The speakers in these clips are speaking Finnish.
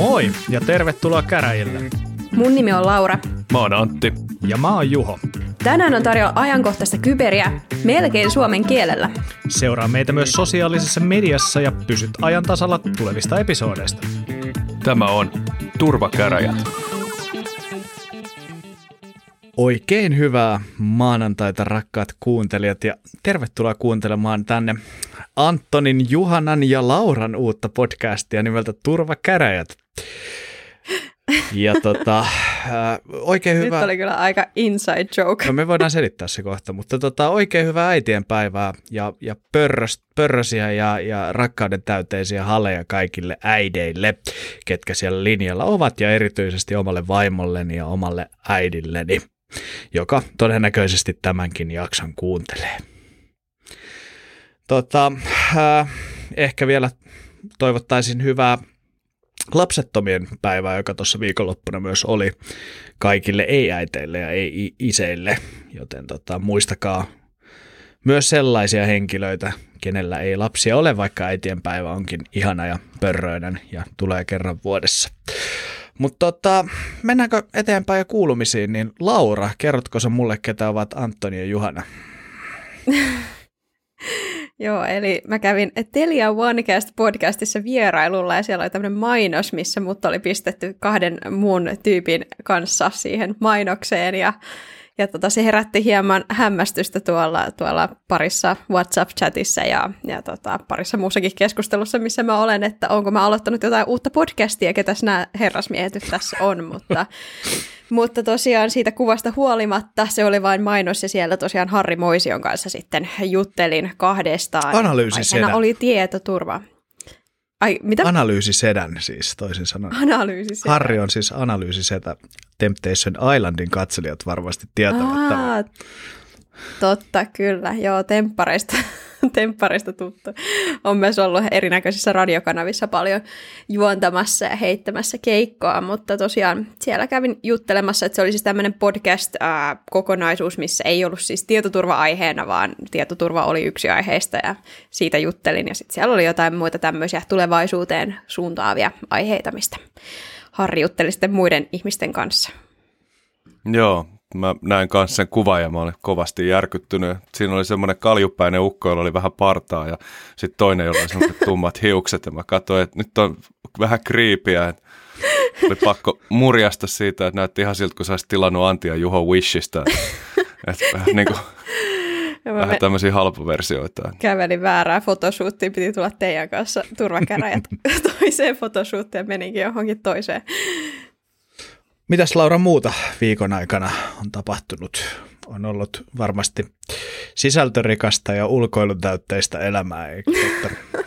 Moi ja tervetuloa käräjille. Mun nimi on Laura. Mä oon Antti. Ja mä oon Juho. Tänään on tarjolla ajankohtaista kyberiä melkein suomen kielellä. Seuraa meitä myös sosiaalisessa mediassa ja pysyt ajan tasalla tulevista episodeista. Tämä on Turvakäräjät. Oikein hyvää maanantaita rakkaat kuuntelijat ja tervetuloa kuuntelemaan tänne Antonin, Juhanan ja Lauran uutta podcastia nimeltä Turvakäräjät. Ja tota, äh, oikein hyvä... Nyt oli kyllä aika inside joke. No me voidaan selittää se kohta, mutta tota, oikein hyvää äitien päivää ja, ja pörrös, pörrösiä ja, ja rakkauden täyteisiä haleja kaikille äideille, ketkä siellä linjalla ovat ja erityisesti omalle vaimolleni ja omalle äidilleni, joka todennäköisesti tämänkin jakson kuuntelee. Tota, äh, ehkä vielä toivottaisin hyvää lapsettomien päivää, joka tuossa viikonloppuna myös oli kaikille ei-äiteille ja ei-iseille, joten tota, muistakaa myös sellaisia henkilöitä, kenellä ei lapsia ole, vaikka äitien päivä onkin ihana ja pörröinen ja tulee kerran vuodessa. Mutta tota, mennäänkö eteenpäin ja kuulumisiin, niin Laura, kerrotko sä mulle, ketä ovat Antoni ja Juhana? Joo, eli mä kävin Telia OneCast podcastissa vierailulla ja siellä oli tämmöinen mainos, missä mut oli pistetty kahden muun tyypin kanssa siihen mainokseen ja, ja tota, se herätti hieman hämmästystä tuolla, tuolla parissa WhatsApp-chatissa ja, ja tota, parissa muussakin keskustelussa, missä mä olen, että onko mä aloittanut jotain uutta podcastia, ketäs nämä herrasmiehet tässä on, mutta mutta tosiaan siitä kuvasta huolimatta se oli vain mainos ja siellä tosiaan Harri Moision kanssa sitten juttelin kahdestaan. Analyysisedän. oli tietoturva. Ai, mitä? Analyysisedän siis toisin sanoen. Analyysisedän. Harri on siis analyysisetä. Temptation Islandin katselijat varmasti tietävät Aa, Totta, kyllä. Joo, temppareista tempparista tuttu. On myös ollut erinäköisissä radiokanavissa paljon juontamassa ja heittämässä keikkoa, mutta tosiaan siellä kävin juttelemassa, että se oli siis tämmöinen podcast-kokonaisuus, missä ei ollut siis tietoturva-aiheena, vaan tietoturva oli yksi aiheista ja siitä juttelin. Ja sitten siellä oli jotain muita tämmöisiä tulevaisuuteen suuntaavia aiheita, mistä Harri jutteli sitten muiden ihmisten kanssa. Joo, mä näin kanssa sen kuvan ja mä olin kovasti järkyttynyt. Siinä oli semmoinen kaljupäinen ukko, jolla oli vähän partaa ja sitten toinen, jolla oli semmoiset tummat hiukset ja mä katsoin, että nyt on vähän kriipiä. Oli pakko murjasta siitä, että näytti ihan siltä, kun sä olisit tilannut Antia Juho Wishista. Että vähän niin kuin, vähän tämmöisiä halpaversioita. Kävelin väärää fotosuuttiin, piti tulla teidän kanssa turvakäräjät toiseen fotosuuttiin ja meninkin johonkin toiseen. Mitäs Laura muuta viikon aikana on tapahtunut? On ollut varmasti sisältörikasta ja ulkoilutäytteistä elämää, eikö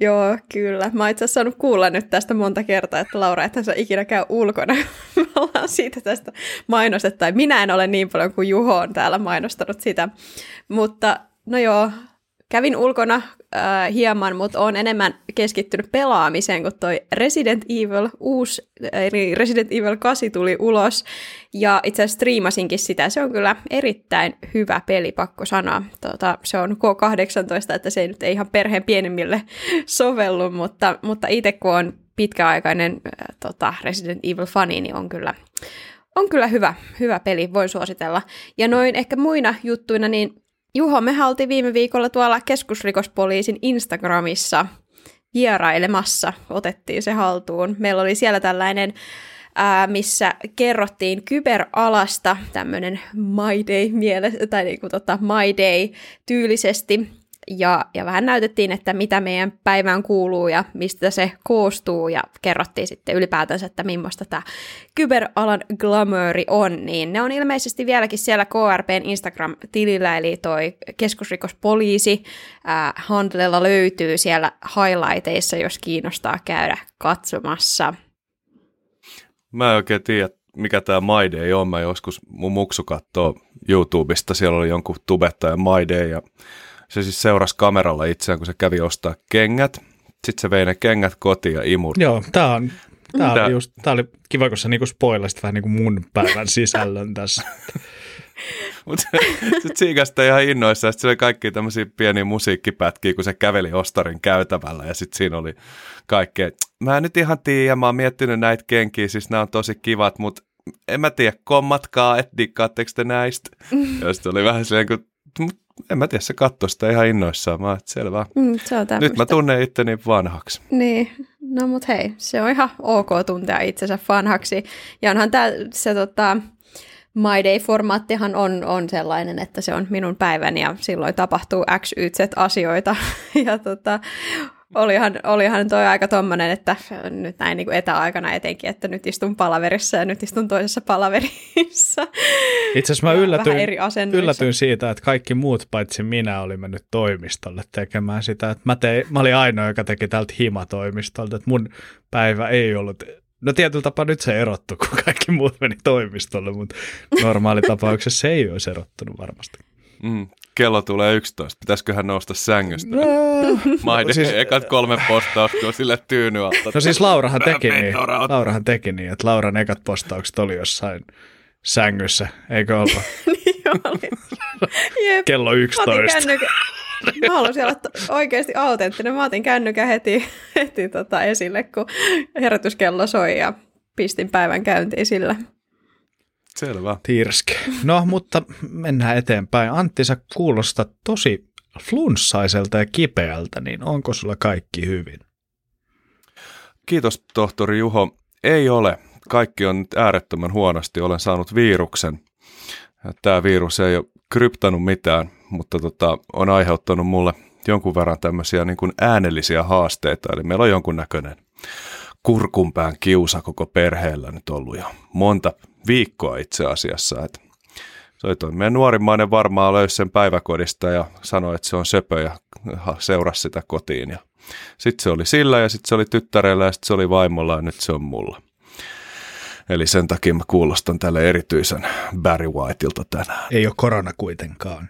Joo, kyllä. Mä itse asiassa saanut kuulla nyt tästä monta kertaa, että Laura, että sä ikinä käy ulkona. Me ollaan siitä tästä mainostettu, minä en ole niin paljon kuin Juho on täällä mainostanut sitä. Mutta no joo, kävin ulkona äh, hieman, mutta olen enemmän keskittynyt pelaamiseen, kun toi Resident Evil uusi, eli Resident Evil 8 tuli ulos, ja itse asiassa striimasinkin sitä. Se on kyllä erittäin hyvä peli, pakko sanoa. Tota, se on K18, että se ei nyt ihan perheen pienemmille sovellu, mutta, mutta itse kun on pitkäaikainen äh, tota, Resident Evil-fani, niin on kyllä on kyllä hyvä, hyvä peli, voin suositella. Ja noin ehkä muina juttuina, niin Juho, me oltiin viime viikolla tuolla keskusrikospoliisin Instagramissa vierailemassa, otettiin se haltuun. Meillä oli siellä tällainen, ää, missä kerrottiin kyberalasta, tämmöinen My Day, miele- tai niin kuin tota, My Day tyylisesti, ja, ja vähän näytettiin, että mitä meidän päivään kuuluu ja mistä se koostuu, ja kerrottiin sitten ylipäätänsä, että millaista tämä kyberalan glamouri on, niin ne on ilmeisesti vieläkin siellä KRPn Instagram-tilillä, eli toi keskusrikospoliisi äh, handlella löytyy siellä highlighteissa, jos kiinnostaa käydä katsomassa. Mä en oikein tiedä, mikä tämä My Day on. Mä joskus mun muksu katsoo YouTubesta, siellä oli jonkun tubettajan My Day, ja se siis seurasi kameralla itseään, kun se kävi ostaa kengät. Sitten se vei ne kengät kotiin ja imuri. Joo, tämä on Tämä Tää- oli, just, tämä oli kiva, kun sä niinku spoilasit vähän niin kuin mun päivän sisällön tässä. Mutta sitten Siikasta ihan innoissa, ja sitten oli kaikki tämmöisiä pieniä musiikkipätkiä, kun se käveli Ostarin käytävällä, ja sitten siinä oli kaikkea. Mä en nyt ihan tiedä, mä oon miettinyt näitä kenkiä, siis nämä on tosi kivat, mutta en mä tiedä, kommatkaa, et dikkaatteko te näistä? Ja sitten oli vähän silleen, kun, mut en mä tiedä, se katsoi sitä ihan innoissaan. Mä että selvä. Mm, se on tämmöistä. Nyt mä tunnen itteni vanhaksi. Niin, no mut hei, se on ihan ok tuntea itsensä fanhaksi. Ja onhan tää se tota, My Day-formaattihan on, on sellainen, että se on minun päiväni ja silloin tapahtuu X, Y, Z asioita. Ja tota, olihan, olihan toi aika tommonen, että nyt näin niin kuin etäaikana etenkin, että nyt istun palaverissa ja nyt istun toisessa palaverissa. Itse asiassa mä yllätyin, eri yllätyin siitä, että kaikki muut paitsi minä oli mennyt toimistolle tekemään sitä. Että mä, tein, mä olin ainoa, joka teki tältä himatoimistolta, että mun päivä ei ollut... No tietyllä tapaa nyt se erottu, kun kaikki muut meni toimistolle, mutta normaali tapauksessa se ei olisi erottunut varmasti. Mm, kello tulee 11. Pitäisiköhän nousta sängystä? No, Maiden siis- siis... ekat kolme postausta, kun sille tyyny alta. no siis Laurahan teki niin. Laurahan teki niin, että Lauran ekat postaukset oli jossain sängyssä, eikö ollut? Joo, oli. Jep. Kello Mä otin 11. kännykän. Mä halusin olla oikeasti autenttinen. Mä otin kännykän heti, heti tota esille, kun herätyskello soi ja pistin päivän käyntiin sillä. Selvä. Tirske. No, mutta mennään eteenpäin. Antti, sä kuulostat tosi flunssaiselta ja kipeältä, niin onko sulla kaikki hyvin? Kiitos tohtori Juho. Ei ole. Kaikki on nyt äärettömän huonosti. Olen saanut viruksen. Tämä virus ei ole kryptanut mitään, mutta tota, on aiheuttanut mulle jonkun verran tämmöisiä niin kuin äänellisiä haasteita. Eli meillä on jonkunnäköinen kurkunpään kiusa koko perheellä nyt ollut jo monta viikkoa itse asiassa. Et se oli toi meidän nuorimmainen varmaan löysi sen päiväkodista ja sanoi, että se on söpö ja seurasi sitä kotiin. Ja sitten se oli sillä ja sitten se oli tyttärellä ja sitten se oli vaimolla ja nyt se on mulla. Eli sen takia mä kuulostan tälle erityisen Barry Whiteilta tänään. Ei ole korona kuitenkaan.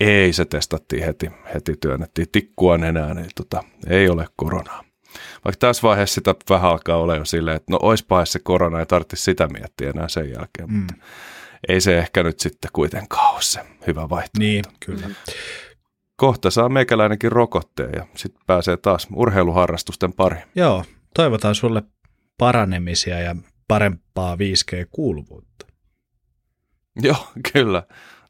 Ei, se testattiin heti, heti työnnettiin tikkua nenään, eli tota, ei ole koronaa. Vaikka tässä vaiheessa sitä vähän alkaa olla jo silleen, että no oispa se korona, ei tarvitse sitä miettiä enää sen jälkeen, mm. mutta ei se ehkä nyt sitten kuitenkaan ole se hyvä vaihtoehto. Niin, kyllä. Kohta saa meikäläinenkin rokotteen ja sitten pääsee taas urheiluharrastusten pariin. Joo, toivotaan sulle paranemisia ja parempaa 5G-kuuluvuutta. Joo, kyllä.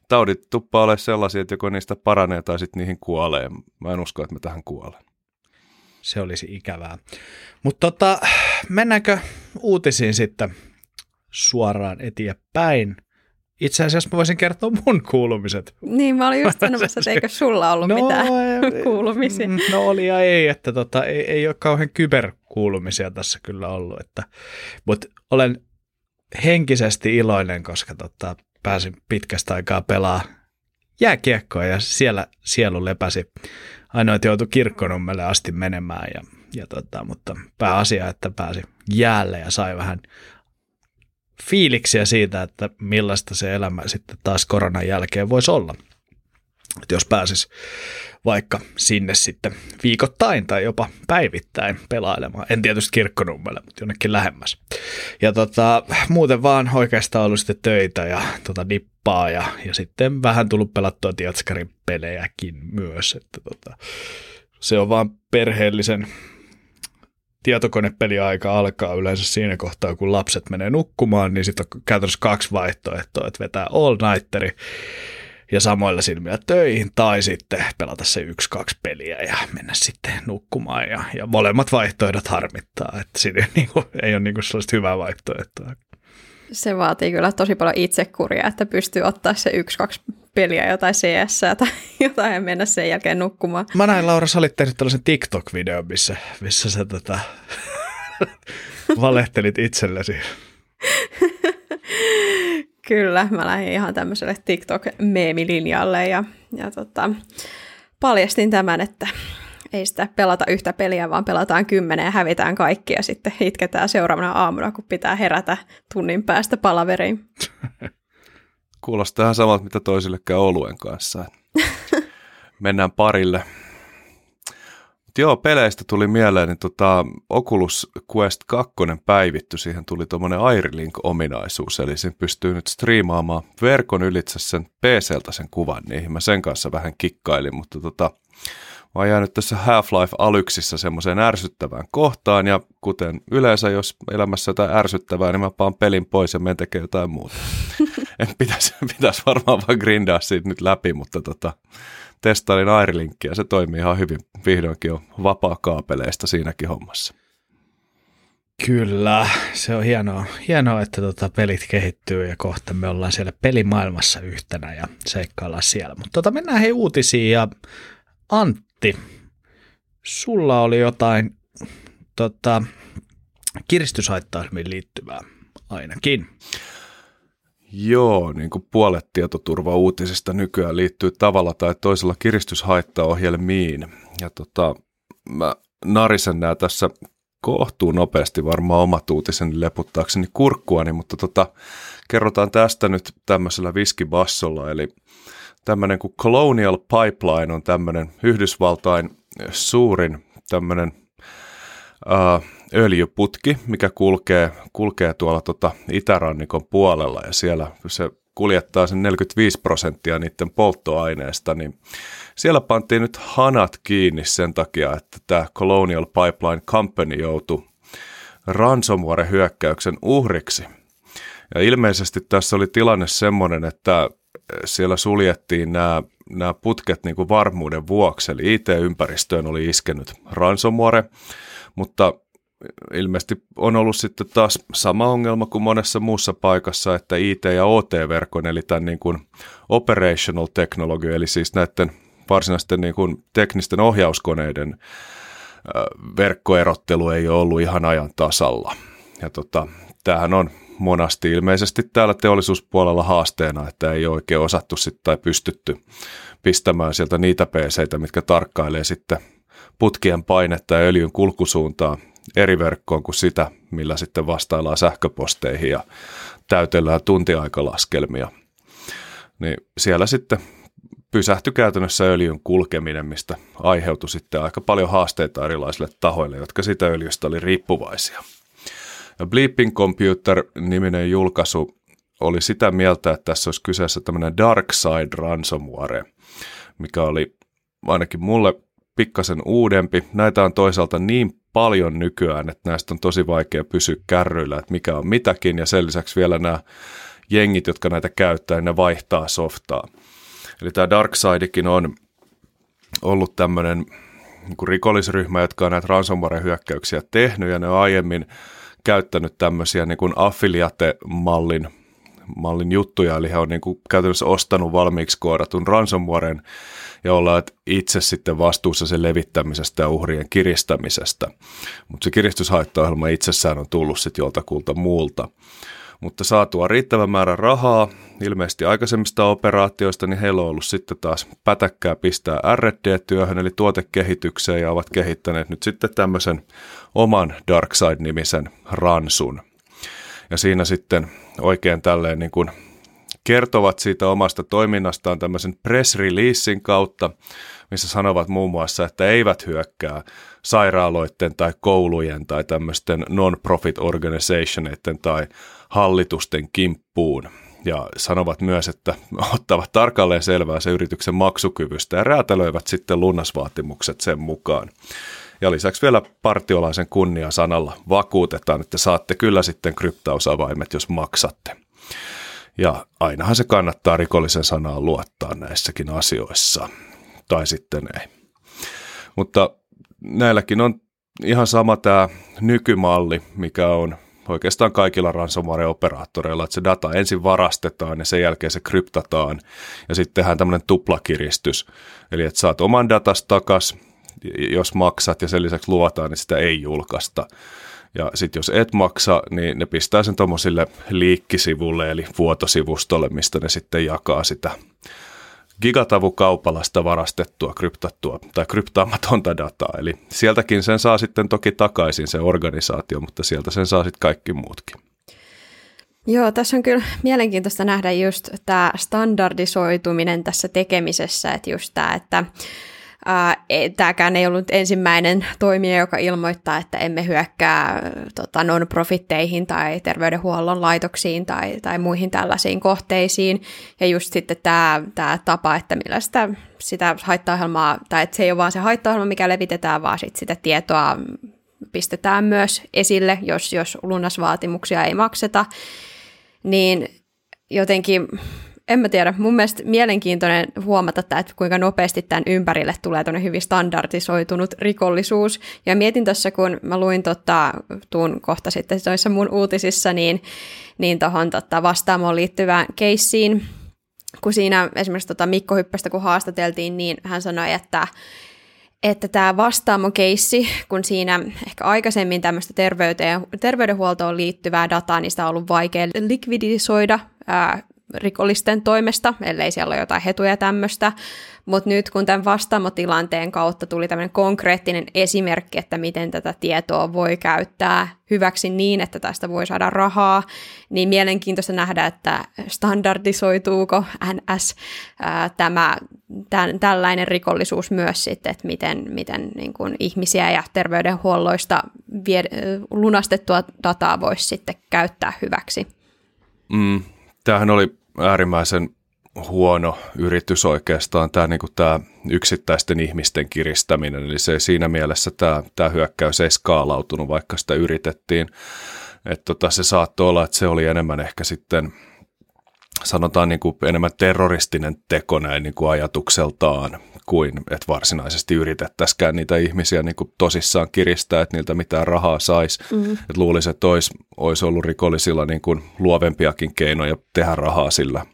Taudit tuppaa ole sellaisia, että joko niistä paranee tai sitten niihin kuolee. Mä en usko, että mä tähän kuolen. Se olisi ikävää. Mutta tota, mennäänkö uutisiin sitten suoraan eteenpäin? Itse asiassa mä voisin kertoa mun kuulumiset. Niin, mä olin just sanomassa, että eikö sulla ollut no, mitään ei- kuulumisia. mm, No oli ja ei, että tota, ei, ei ole kauhean kyberkuulumisia tässä kyllä ollut. Että, mutta olen henkisesti iloinen, koska tota, pääsin pitkästä aikaa pelaa jääkiekkoa ja siellä sielu lepäsi. Ainoa, että joutui kirkkonummelle asti menemään, ja, ja tota, mutta pääasia, että pääsi jäälle ja sai vähän fiiliksiä siitä, että millaista se elämä sitten taas koronan jälkeen voisi olla. Että jos pääsis vaikka sinne sitten viikoittain tai jopa päivittäin pelailemaan. En tietysti kirkkonummelle, mutta jonnekin lähemmäs. Ja tota, muuten vaan oikeastaan ollut sitten töitä ja tota, dippaa ja, ja sitten vähän tullut pelattua Tiatskarin pelejäkin myös. Että tota, se on vaan perheellisen tietokonepeliaika alkaa yleensä siinä kohtaa, kun lapset menee nukkumaan, niin sitten on käytännössä kaksi vaihtoehtoa, että vetää all nighteri ja samoilla silmillä töihin, tai sitten pelata se yksi, kaksi peliä ja mennä sitten nukkumaan. Ja, ja molemmat vaihtoehdot harmittaa, että siinä ei, niin kuin, ei ole niin kuin sellaista hyvää vaihtoehtoa. Se vaatii kyllä tosi paljon itsekuria, että pystyy ottaa se yksi, kaksi peliä, jotain CS tai jotain ja mennä sen jälkeen nukkumaan. Mä näin, Laura, sä olit tehnyt tällaisen TikTok-videon, missä, missä sä tätä valehtelit itsellesi. Kyllä, mä lähdin ihan tämmöiselle TikTok-meemilinjalle ja, ja tota, paljastin tämän, että ei sitä pelata yhtä peliä, vaan pelataan kymmenen ja hävitään kaikki ja sitten itketään seuraavana aamuna, kun pitää herätä tunnin päästä palaveriin. Kuulostaa ihan samalta, mitä toisille käy oluen kanssa. Mennään parille. Joo, peleistä tuli mieleen, niin tota, Oculus Quest 2 päivitty, siihen tuli tuommoinen Airlink-ominaisuus, eli sen pystyy nyt striimaamaan verkon ylitse sen PCltä sen kuvan, niihin mä sen kanssa vähän kikkailin, mutta tota, mä oon jäänyt tässä Half-Life Alyxissa semmoiseen ärsyttävään kohtaan, ja kuten yleensä, jos elämässä jotain ärsyttävää, niin mä paan pelin pois ja menen tekemään jotain muuta. en pitäisi, pitäisi varmaan vaan grindaa siitä nyt läpi, mutta tota, testailin Airlinkkiä, se toimii ihan hyvin. Vihdoinkin on vapaa kaapeleista siinäkin hommassa. Kyllä, se on hienoa, hienoa että tota pelit kehittyy ja kohta me ollaan siellä pelimaailmassa yhtenä ja seikkaillaan siellä. Mutta tota, mennään hei uutisiin ja Antti, sulla oli jotain tota, kiristyshaittaismiin liittyvää ainakin. Joo, niin kuin puolet tietoturva-uutisista nykyään liittyy tavalla tai toisella kiristyshaittaohjelmiin. Ja tota, mä narisen nää tässä kohtuu nopeasti varmaan omat uutiseni leputtaakseni kurkkuani, mutta tota, kerrotaan tästä nyt tämmöisellä viskibassolla, eli tämmöinen kuin Colonial Pipeline on tämmöinen Yhdysvaltain suurin tämmöinen uh, öljyputki, mikä kulkee, kulkee tuolla tota itärannikon puolella ja siellä se kuljettaa sen 45 prosenttia niiden polttoaineesta, niin siellä pantiin nyt hanat kiinni sen takia, että tämä Colonial Pipeline Company joutui ransomware-hyökkäyksen uhriksi. Ja ilmeisesti tässä oli tilanne semmoinen, että siellä suljettiin nämä, nämä putket niin kuin varmuuden vuoksi, eli IT-ympäristöön oli iskenyt ransomware, mutta ilmeisesti on ollut sitten taas sama ongelma kuin monessa muussa paikassa, että IT- ja OT-verkon, eli tämän niin kuin operational technology, eli siis näiden varsinaisten niin kuin teknisten ohjauskoneiden verkkoerottelu ei ole ollut ihan ajan tasalla. Ja tota, tämähän on monasti ilmeisesti täällä teollisuuspuolella haasteena, että ei oikein osattu sit, tai pystytty pistämään sieltä niitä pc mitkä tarkkailee sitten putkien painetta ja öljyn kulkusuuntaa eri verkkoon kuin sitä, millä sitten vastaillaan sähköposteihin ja täytellään tuntiaikalaskelmia. Niin siellä sitten pysähtyi käytännössä öljyn kulkeminen, mistä aiheutui sitten aika paljon haasteita erilaisille tahoille, jotka sitä öljystä oli riippuvaisia. Ja Bleeping Computer-niminen julkaisu oli sitä mieltä, että tässä olisi kyseessä tämmöinen Dark Side Ransomware, mikä oli ainakin mulle pikkasen uudempi. Näitä on toisaalta niin paljon nykyään, että näistä on tosi vaikea pysyä kärryillä, että mikä on mitäkin, ja sen lisäksi vielä nämä jengit, jotka näitä käyttää, ne vaihtaa softaa. Eli tämä Darksidekin on ollut tämmöinen niin rikollisryhmä, jotka on näitä ransomware-hyökkäyksiä tehnyt, ja ne on aiemmin käyttänyt tämmöisiä niin affiliate-mallin mallin juttuja, eli he on niin kuin käytännössä ostanut valmiiksi koodatun ransomwaren ja olla itse sitten vastuussa sen levittämisestä ja uhrien kiristämisestä. Mutta se kiristyshaittaohjelma itsessään on tullut sitten joltakulta muulta. Mutta saatua riittävän määrän rahaa, ilmeisesti aikaisemmista operaatioista, niin heillä on ollut sitten taas pätäkkää pistää R&D-työhön, eli tuotekehitykseen, ja ovat kehittäneet nyt sitten tämmöisen oman Darkside-nimisen ransun. Ja siinä sitten oikein tälleen niin kuin kertovat siitä omasta toiminnastaan tämmöisen press releasein kautta, missä sanovat muun muassa, että eivät hyökkää sairaaloiden tai koulujen tai tämmöisten non-profit organizationeiden tai hallitusten kimppuun. Ja sanovat myös, että ottavat tarkalleen selvää se yrityksen maksukyvystä ja räätälöivät sitten lunnasvaatimukset sen mukaan. Ja lisäksi vielä partiolaisen kunnia sanalla vakuutetaan, että saatte kyllä sitten kryptausavaimet, jos maksatte. Ja ainahan se kannattaa rikollisen sanaan luottaa näissäkin asioissa. Tai sitten ei. Mutta näilläkin on ihan sama tämä nykymalli, mikä on oikeastaan kaikilla ransomware-operaattoreilla, että se data ensin varastetaan ja sen jälkeen se kryptataan ja sitten tehdään tämmöinen tuplakiristys. Eli että saat oman datas takas, jos maksat ja sen lisäksi luotaan, niin sitä ei julkaista. Ja sitten jos et maksa, niin ne pistää sen tuommoisille liikkisivulle eli vuotosivustolle, mistä ne sitten jakaa sitä gigatavukaupalasta varastettua, kryptattua tai kryptaamatonta dataa. Eli sieltäkin sen saa sitten toki takaisin se organisaatio, mutta sieltä sen saa sitten kaikki muutkin. Joo, tässä on kyllä mielenkiintoista nähdä just tämä standardisoituminen tässä tekemisessä, että just tämä, että tämäkään ei ollut ensimmäinen toimija, joka ilmoittaa, että emme hyökkää tota, non-profitteihin tai terveydenhuollon laitoksiin tai, tai muihin tällaisiin kohteisiin. Ja just sitten tämä, tämä tapa, että millä sitä, sitä haittaohjelmaa, tai että se ei ole vaan se haittaohjelma, mikä levitetään, vaan sit sitä tietoa pistetään myös esille, jos, jos lunnasvaatimuksia ei makseta, niin jotenkin en mä tiedä, mun mielestä mielenkiintoinen huomata, että kuinka nopeasti tämän ympärille tulee tuonne hyvin standardisoitunut rikollisuus. Ja mietin tuossa, kun mä luin tota, tuun kohta sitten toissa mun uutisissa, niin, niin tuohon tota, vastaamoon liittyvään keissiin, kun siinä esimerkiksi tota Mikko Hyppästä kun haastateltiin, niin hän sanoi, että että tämä vastaamo-keissi, kun siinä ehkä aikaisemmin tämmöistä terveyteen, terveydenhuoltoon liittyvää dataa, niin sitä on ollut vaikea likvidisoida ää, rikollisten toimesta, ellei siellä ole jotain hetuja tämmöistä. Mutta nyt kun tämän vastaamotilanteen kautta tuli tämmöinen konkreettinen esimerkki, että miten tätä tietoa voi käyttää hyväksi niin, että tästä voi saada rahaa, niin mielenkiintoista nähdä, että standardisoituuko NS ää, tämä tämän, tällainen rikollisuus myös sitten, että miten, miten niin kuin ihmisiä ja terveydenhuolloista vie, lunastettua dataa voisi sitten käyttää hyväksi. Mm, tämähän oli äärimmäisen huono yritys oikeastaan, tämä, niin tämä yksittäisten ihmisten kiristäminen. Eli se siinä mielessä tämä, tämä hyökkäys ei skaalautunut, vaikka sitä yritettiin. Että tota, se saattoi olla, että se oli enemmän ehkä sitten sanotaan niin kuin enemmän terroristinen teko näin niin kuin ajatukseltaan, kuin että varsinaisesti yritettäisikään niitä ihmisiä niin kuin tosissaan kiristää, että niiltä mitään rahaa saisi. Mm-hmm. Että luulisin, että olisi, olisi ollut rikollisilla niin kuin luovempiakin keinoja tehdä rahaa sillä.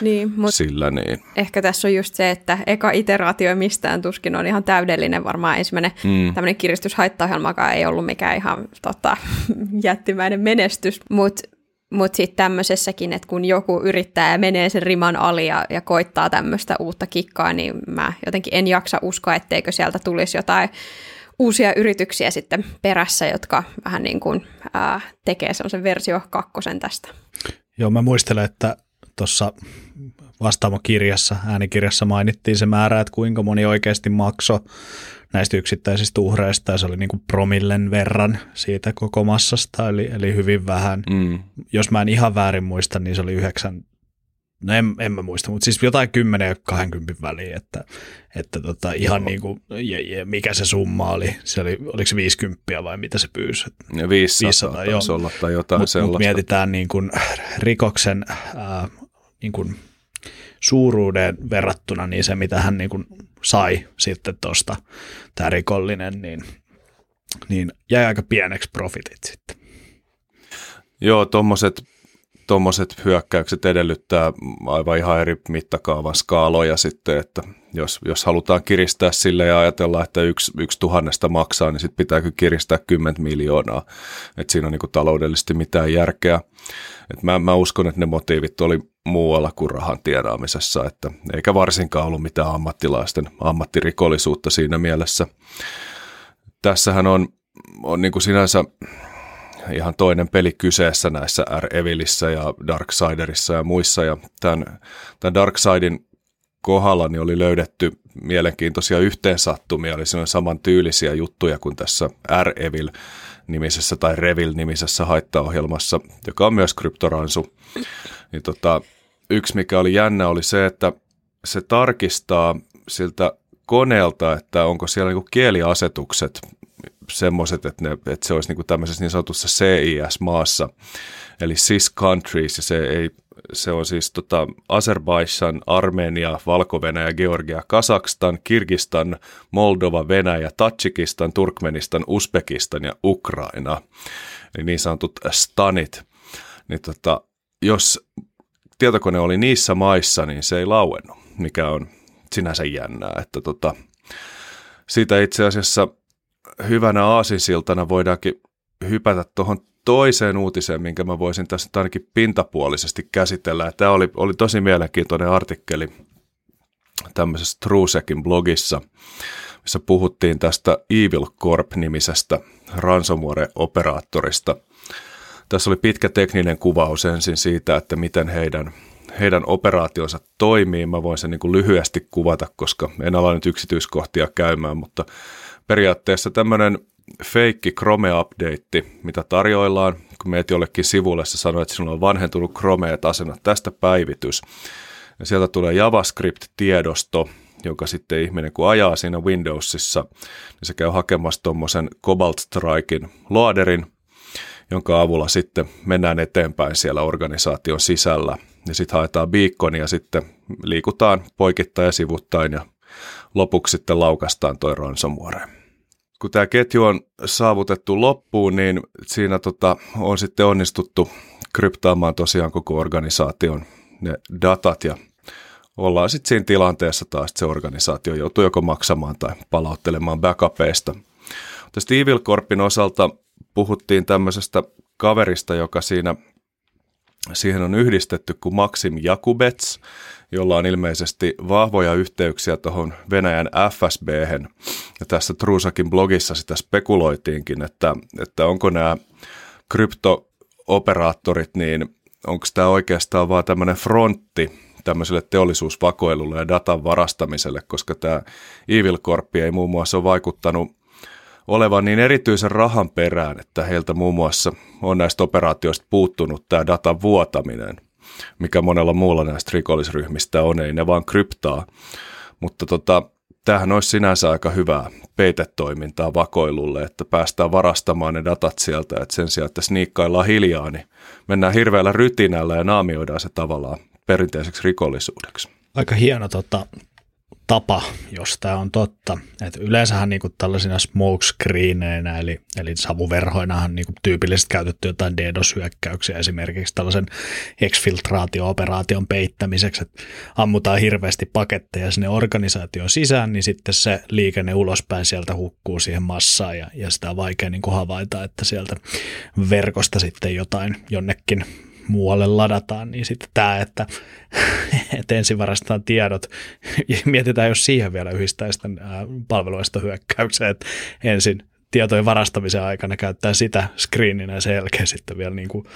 Niin, mutta sillä niin. ehkä tässä on just se, että eka iteraatio mistään tuskin on ihan täydellinen. Varmaan ensimmäinen mm. tämmöinen kiristyshaittaohjelmakaan ei ollut mikään ihan tota, jättimäinen menestys, mutta mutta sitten tämmöisessäkin, että kun joku yrittää ja menee sen riman ali ja, ja koittaa tämmöistä uutta kikkaa, niin mä jotenkin en jaksa uskoa, etteikö sieltä tulisi jotain uusia yrityksiä sitten perässä, jotka vähän niin kuin ää, tekee sellaisen versio kakkosen tästä. Joo, mä muistelen, että tuossa vastaamokirjassa, äänikirjassa mainittiin se määrä, että kuinka moni oikeasti maksoi näistä yksittäisistä uhreista, ja se oli niin kuin promillen verran siitä koko massasta, eli, eli hyvin vähän. Mm. Jos mä en ihan väärin muista, niin se oli yhdeksän, no en, en mä muista, mutta siis jotain 10 ja 20 väliin, että, että tota, ihan niin kuin, ja, ja mikä se summa oli, se oli, oliko se 50 vai mitä se pyysi? Ja 500, 500 joo. olla tai jotain mut, sellaista. Mut mietitään niin kuin rikoksen ää, niin kuin suuruuden verrattuna, niin se mitä hän niin kuin sai sitten tuosta tämä rikollinen, niin, niin jäi aika pieneksi profitit sitten. Joo, tuommoiset tuommoiset hyökkäykset edellyttää aivan ihan eri mittakaavan skaaloja sitten, että jos, jos halutaan kiristää sille ja ajatella, että yksi, yksi tuhannesta maksaa, niin sitten pitääkö kiristää 10 miljoonaa, että siinä on niin taloudellisesti mitään järkeä. Et mä, mä uskon, että ne motiivit oli muualla kuin rahan tienaamisessa, että eikä varsinkaan ollut mitään ammattilaisten ammattirikollisuutta siinä mielessä. Tässähän on, on niin kuin sinänsä ihan toinen peli kyseessä näissä R-Evilissä ja Darksiderissa ja muissa. Ja tämän, tämän Darksidin kohdalla niin oli löydetty mielenkiintoisia yhteensattumia, siinä saman tyylisiä juttuja kuin tässä R-Evil nimisessä tai Revil-nimisessä haittaohjelmassa, joka on myös kryptoransu. Niin tota, yksi, mikä oli jännä, oli se, että se tarkistaa siltä koneelta, että onko siellä niinku kieliasetukset semmoiset, että, ne, että se olisi niinku tämmöisessä niin sanotussa CIS-maassa, eli CIS countries, ja se, ei, se on siis tota, Azerbaijan, Armenia, valko Georgia, Kazakstan, Kirgistan, Moldova, Venäjä, Tatsikistan, Turkmenistan, Uzbekistan ja Ukraina, eli niin sanotut stanit. Niin tota, jos tietokone oli niissä maissa, niin se ei lauennut, mikä on sinänsä jännää. Että tota, siitä itse asiassa hyvänä aasinsiltana voidaankin hypätä tuohon toiseen uutiseen, minkä mä voisin tässä ainakin pintapuolisesti käsitellä. Tämä oli, oli tosi mielenkiintoinen artikkeli tämmöisessä Trusekin blogissa, missä puhuttiin tästä Evil Corp-nimisestä ransomware-operaattorista. Tässä oli pitkä tekninen kuvaus ensin siitä, että miten heidän heidän operaationsa toimii. Mä voin sen niin kuin lyhyesti kuvata, koska en ala nyt yksityiskohtia käymään, mutta periaatteessa tämmöinen feikki Chrome-update, mitä tarjoillaan, kun meet jollekin sivulle, se sanoo, että sinulla on vanhentunut Chrome, että asena tästä päivitys. Ja sieltä tulee JavaScript-tiedosto, joka sitten ihminen kun ajaa siinä Windowsissa, niin se käy hakemassa tuommoisen Cobalt Strikein loaderin, jonka avulla sitten mennään eteenpäin siellä organisaation sisällä. Ja sitten haetaan beaconia ja sitten liikutaan poikittain ja sivuttain ja lopuksi sitten laukastaan toi ransomware. Kun tämä ketju on saavutettu loppuun, niin siinä tota, on sitten onnistuttu kryptaamaan tosiaan koko organisaation ne datat ja ollaan sitten siinä tilanteessa taas, että se organisaatio joutuu joko maksamaan tai palauttelemaan backupeista. Tästä Evil Corpin osalta puhuttiin tämmöisestä kaverista, joka siinä siihen on yhdistetty kuin Maxim Jakubets, jolla on ilmeisesti vahvoja yhteyksiä tuohon Venäjän FSB. Ja tässä Trusakin blogissa sitä spekuloitiinkin, että, että onko nämä kryptooperaattorit, niin onko tämä oikeastaan vaan tämmöinen frontti tämmöiselle teollisuusvakoilulle ja datan varastamiselle, koska tämä Evil Corp ei muun muassa ole vaikuttanut olevan niin erityisen rahan perään, että heiltä muun muassa on näistä operaatioista puuttunut tämä datan vuotaminen, mikä monella muulla näistä rikollisryhmistä on, ei ne vaan kryptaa. Mutta tota, tämähän olisi sinänsä aika hyvää peitetoimintaa vakoilulle, että päästään varastamaan ne datat sieltä, että sen sijaan, että sniikkaillaan hiljaa, niin mennään hirveällä rytinällä ja naamioidaan se tavallaan perinteiseksi rikollisuudeksi. Aika hieno tota, tapa, jos tämä on totta. Et yleensähän niinku tällaisina smokescreeneinä, eli, eli savuverhoinahan niinku tyypillisesti käytetty jotain DDoS-hyökkäyksiä esimerkiksi tällaisen exfiltraatio-operaation peittämiseksi, että ammutaan hirveästi paketteja sinne organisaation sisään, niin sitten se liikenne ulospäin sieltä hukkuu siihen massaan ja, ja sitä on vaikea niinku havaita, että sieltä verkosta sitten jotain jonnekin muualle ladataan, niin sitten tämä, että, että ensin varastetaan tiedot, ja mietitään, jos siihen vielä yhdistää palveluista hyökkäyksiä, että ensin tietojen varastamisen aikana käyttää sitä screeninä ja sen jälkeen sitten vielä niin kuin,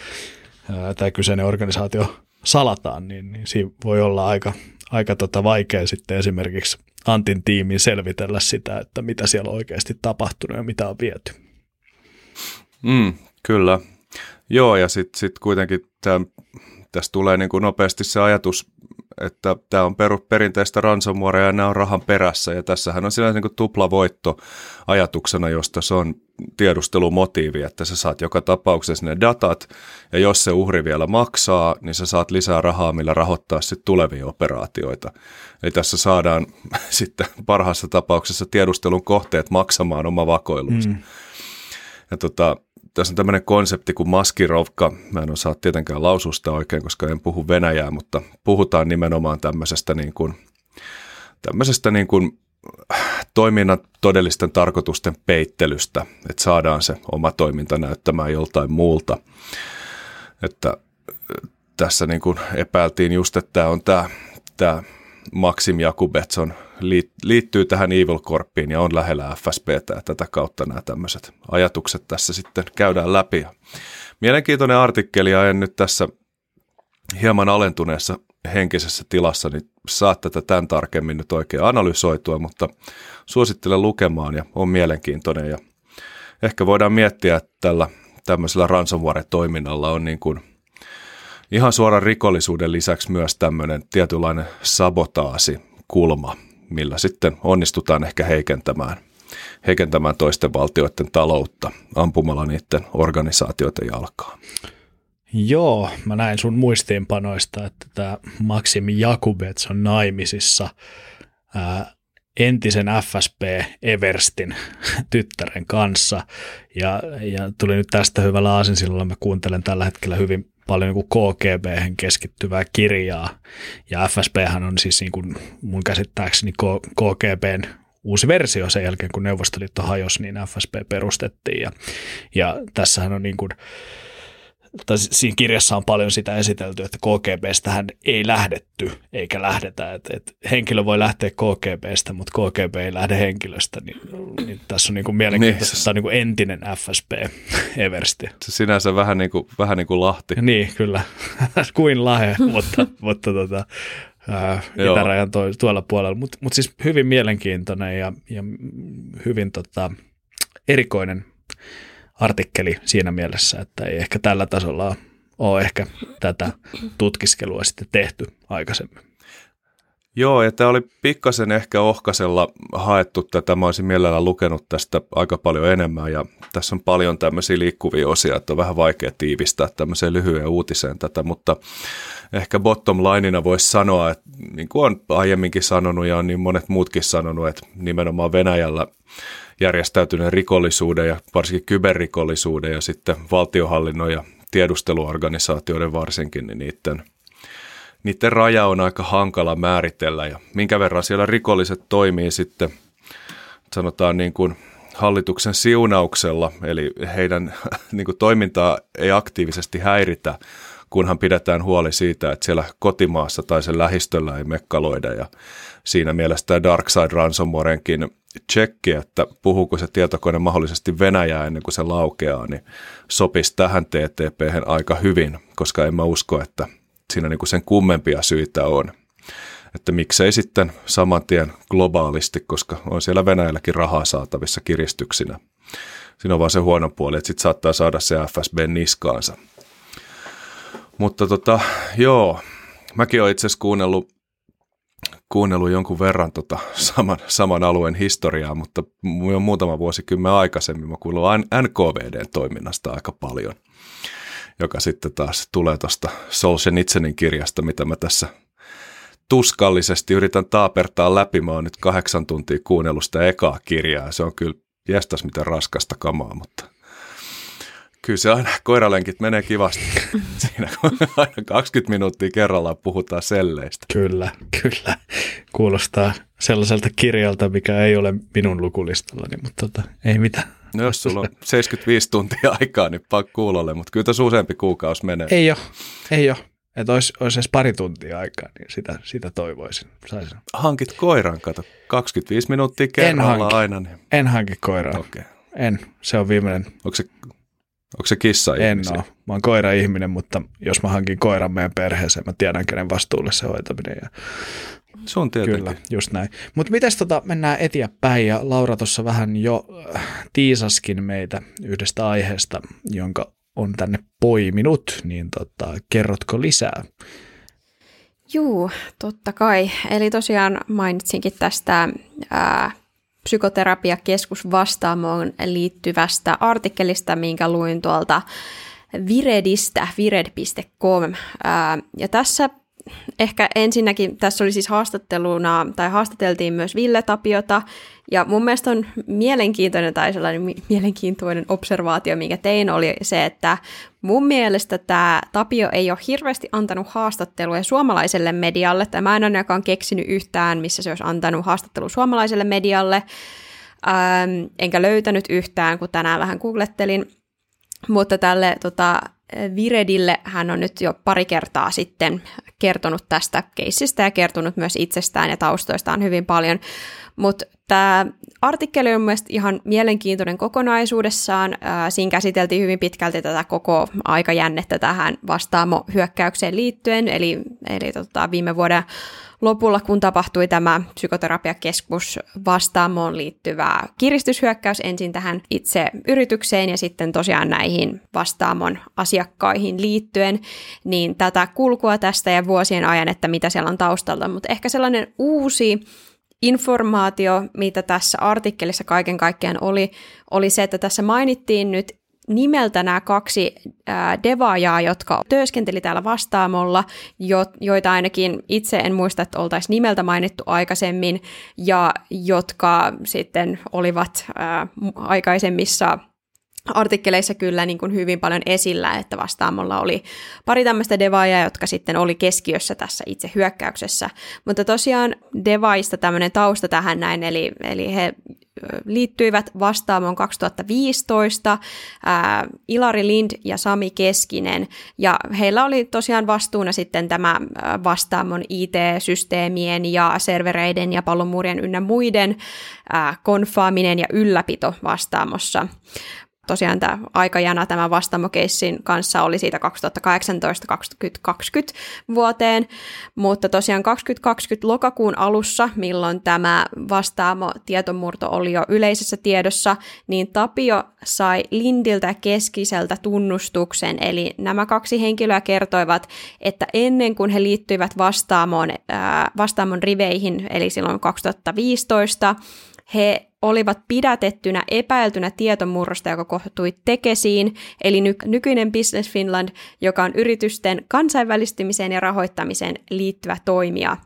tämä kyseinen organisaatio salataan, niin, niin siinä voi olla aika, aika tota vaikea sitten esimerkiksi Antin tiimiin selvitellä sitä, että mitä siellä on oikeasti tapahtunut ja mitä on viety. Mm, kyllä, Joo, ja sitten sit kuitenkin tämä, tässä tulee niin kuin nopeasti se ajatus, että tämä on peru, perinteistä ransomwarea ja nämä on rahan perässä. Ja tässähän on sillä niin kuin tuplavoitto ajatuksena, josta se on tiedustelumotiivi, että sä saat joka tapauksessa ne datat, ja jos se uhri vielä maksaa, niin sä saat lisää rahaa, millä rahoittaa sitten tulevia operaatioita. Eli tässä saadaan sitten parhaassa tapauksessa tiedustelun kohteet maksamaan oma vakoilunsa. Mm. Ja tota, tässä on tämmöinen konsepti kuin maskirovka. Mä en osaa tietenkään laususta oikein, koska en puhu venäjää, mutta puhutaan nimenomaan tämmöisestä, niin kuin, tämmöisestä niin kuin toiminnan todellisten tarkoitusten peittelystä, että saadaan se oma toiminta näyttämään joltain muulta. Että tässä niin kuin epäiltiin just, että tämä on tämä, tämä Maxim Jakubetson liittyy tähän Evil Corpiin ja on lähellä FSBtä ja tätä kautta nämä tämmöiset ajatukset tässä sitten käydään läpi. Mielenkiintoinen artikkeli ja en nyt tässä hieman alentuneessa henkisessä tilassa, niin saa tätä tämän tarkemmin nyt oikein analysoitua, mutta suosittelen lukemaan ja on mielenkiintoinen ja ehkä voidaan miettiä, että tällä tämmöisellä ransomware-toiminnalla on niin kuin ihan suoran rikollisuuden lisäksi myös tämmöinen tietynlainen sabotaasi kulma millä sitten onnistutaan ehkä heikentämään, heikentämään toisten valtioiden taloutta ampumalla niiden organisaatioiden jalkaa. Joo, mä näin sun muistiinpanoista, että tämä Maxim Jakubets on naimisissa ää, entisen FSP Everstin tyttären kanssa. Ja, ja tuli nyt tästä hyvällä aasinsillolla, mä kuuntelen tällä hetkellä hyvin paljon niin KGB keskittyvää kirjaa. Ja FSP on siis niin kuin mun käsittääkseni KGBn uusi versio sen jälkeen, kun Neuvostoliitto hajosi, niin FSP perustettiin. Ja, ja tässähän on niin kuin, tai siinä kirjassa on paljon sitä esitelty, että KGBstähän ei lähdetty eikä lähdetä. Että, että henkilö voi lähteä KGBstä, mutta KGB ei lähde henkilöstä. Niin, niin tässä on niin kuin mielenkiintoista, niin. tämä on niin kuin entinen FSB Eversti. Se sinänsä vähän niin kuin, vähän niin kuin Lahti. Niin, kyllä. kuin lahe, mutta, mutta tota, ää, itärajan to, tuolla puolella. Mutta mut siis hyvin mielenkiintoinen ja, ja hyvin tota, erikoinen artikkeli siinä mielessä, että ei ehkä tällä tasolla ole ehkä tätä tutkiskelua sitten tehty aikaisemmin. Joo, ja tämä oli pikkasen ehkä ohkasella haettu tätä. Mä olisin mielellään lukenut tästä aika paljon enemmän, ja tässä on paljon tämmöisiä liikkuvia osia, että on vähän vaikea tiivistää tämmöiseen lyhyen uutiseen tätä, mutta ehkä bottom lineina voisi sanoa, että niin kuin on aiemminkin sanonut ja on niin monet muutkin sanonut, että nimenomaan Venäjällä järjestäytyneen rikollisuuden ja varsinkin kyberrikollisuuden ja sitten valtiohallinnon ja tiedusteluorganisaatioiden varsinkin, niin niiden, niiden raja on aika hankala määritellä. Ja minkä verran siellä rikolliset toimii sitten sanotaan niin kuin hallituksen siunauksella, eli heidän niin kuin toimintaa ei aktiivisesti häiritä, kunhan pidetään huoli siitä, että siellä kotimaassa tai sen lähistöllä ei mekkaloida. Ja siinä mielessä tämä Darkside Ransomwarenkin tsekki, että puhuuko se tietokone mahdollisesti Venäjää ennen kuin se laukeaa, niin sopisi tähän TTP aika hyvin, koska en mä usko, että siinä niin sen kummempia syitä on. Että miksei sitten saman tien globaalisti, koska on siellä Venäjälläkin rahaa saatavissa kiristyksinä. Siinä on vaan se huono puoli, että sitten saattaa saada se FSB niskaansa. Mutta tota, joo, mäkin olen itse asiassa kuunnellut kuunnellut jonkun verran tota saman, saman alueen historiaa, mutta jo muutama vuosikymmen aikaisemmin mä kuulin NKVDn toiminnasta aika paljon, joka sitten taas tulee tuosta Solzhenitsynin kirjasta, mitä mä tässä tuskallisesti yritän taapertaa läpi. Mä oon nyt kahdeksan tuntia kuunnellut sitä ekaa kirjaa. Se on kyllä jästäs miten raskasta kamaa, mutta Kyllä se aina, koiralenkit menee kivasti siinä, kun aina 20 minuuttia kerrallaan puhutaan selleistä. Kyllä, kyllä. Kuulostaa sellaiselta kirjalta, mikä ei ole minun lukulistallani, mutta tota, ei mitään. No jos sulla on 75 tuntia aikaa, niin pakko kuulolle, mutta kyllä tässä useampi kuukausi menee. Ei ole, ei ole. Että olisi, olisi edes pari tuntia aikaa, niin sitä, sitä toivoisin. Saisin. Hankit koiran, kato. 25 minuuttia kerralla aina. Niin... En hanki koiraa. Okay. En, se on viimeinen. Onko se Onko se kissa En ole. Mä oon koira-ihminen, mutta jos mä hankin koiran meidän perheeseen, mä tiedän, kenen vastuulle se hoitaminen. Ja... Se on tietenkin. Kyllä, just näin. Mutta miten tota, mennään eteenpäin, ja Laura tuossa vähän jo äh, tiisaskin meitä yhdestä aiheesta, jonka on tänne poiminut, niin tota, kerrotko lisää? Juu, totta kai. Eli tosiaan mainitsinkin tästä ää, psykoterapiakeskus vastaamoon liittyvästä artikkelista, minkä luin tuolta Viredistä, vired.com. Ja tässä ehkä ensinnäkin, tässä oli siis haastatteluna, tai haastateltiin myös Ville Tapiota, ja mun mielestä on mielenkiintoinen tai sellainen mielenkiintoinen observaatio, minkä tein, oli se, että mun mielestä tämä Tapio ei ole hirveästi antanut haastattelua suomalaiselle medialle, tai mä en ainakaan keksinyt yhtään, missä se olisi antanut haastattelu suomalaiselle medialle, ähm, enkä löytänyt yhtään, kun tänään vähän googlettelin, mutta tälle tota, Viredille hän on nyt jo pari kertaa sitten kertonut tästä keissistä ja kertonut myös itsestään ja taustoistaan hyvin paljon. Mutta tämä artikkeli on mielestäni ihan mielenkiintoinen kokonaisuudessaan. Siinä käsiteltiin hyvin pitkälti tätä koko aikajännettä tähän vastaamo-hyökkäykseen liittyen, eli, eli tota, viime vuoden lopulla, kun tapahtui tämä psykoterapiakeskus vastaamoon liittyvä kiristyshyökkäys ensin tähän itse yritykseen ja sitten tosiaan näihin vastaamon asiakkaihin liittyen, niin tätä kulkua tästä ja vuosien ajan, että mitä siellä on taustalla, mutta ehkä sellainen uusi informaatio, mitä tässä artikkelissa kaiken kaikkiaan oli, oli se, että tässä mainittiin nyt nimeltä nämä kaksi devaajaa, jotka työskenteli täällä vastaamolla, jo, joita ainakin itse en muista, että oltaisiin nimeltä mainittu aikaisemmin, ja jotka sitten olivat aikaisemmissa artikkeleissa kyllä niin kuin hyvin paljon esillä, että vastaamolla oli pari tämmöistä devaajaa, jotka sitten oli keskiössä tässä itse hyökkäyksessä. Mutta tosiaan devaista tämmöinen tausta tähän näin, eli, eli he liittyivät vastaamoon 2015, ää, Ilari Lind ja Sami Keskinen, ja heillä oli tosiaan vastuuna sitten tämä vastaamon IT-systeemien ja servereiden ja palomuurien ynnä muiden ää, konfaaminen ja ylläpito vastaamossa tosiaan tämä aikajana tämän vastaamokeissin kanssa oli siitä 2018-2020 vuoteen, mutta tosiaan 2020 lokakuun alussa, milloin tämä vastaamo tietomurto oli jo yleisessä tiedossa, niin Tapio sai Lindiltä Keskiseltä tunnustuksen, eli nämä kaksi henkilöä kertoivat, että ennen kuin he liittyivät vastaamon, ää, vastaamon riveihin, eli silloin 2015, he olivat pidätettynä epäiltynä tietomurrosta, joka kohtui Tekesiin, eli nykyinen Business Finland, joka on yritysten kansainvälistymiseen ja rahoittamiseen liittyvä toimija.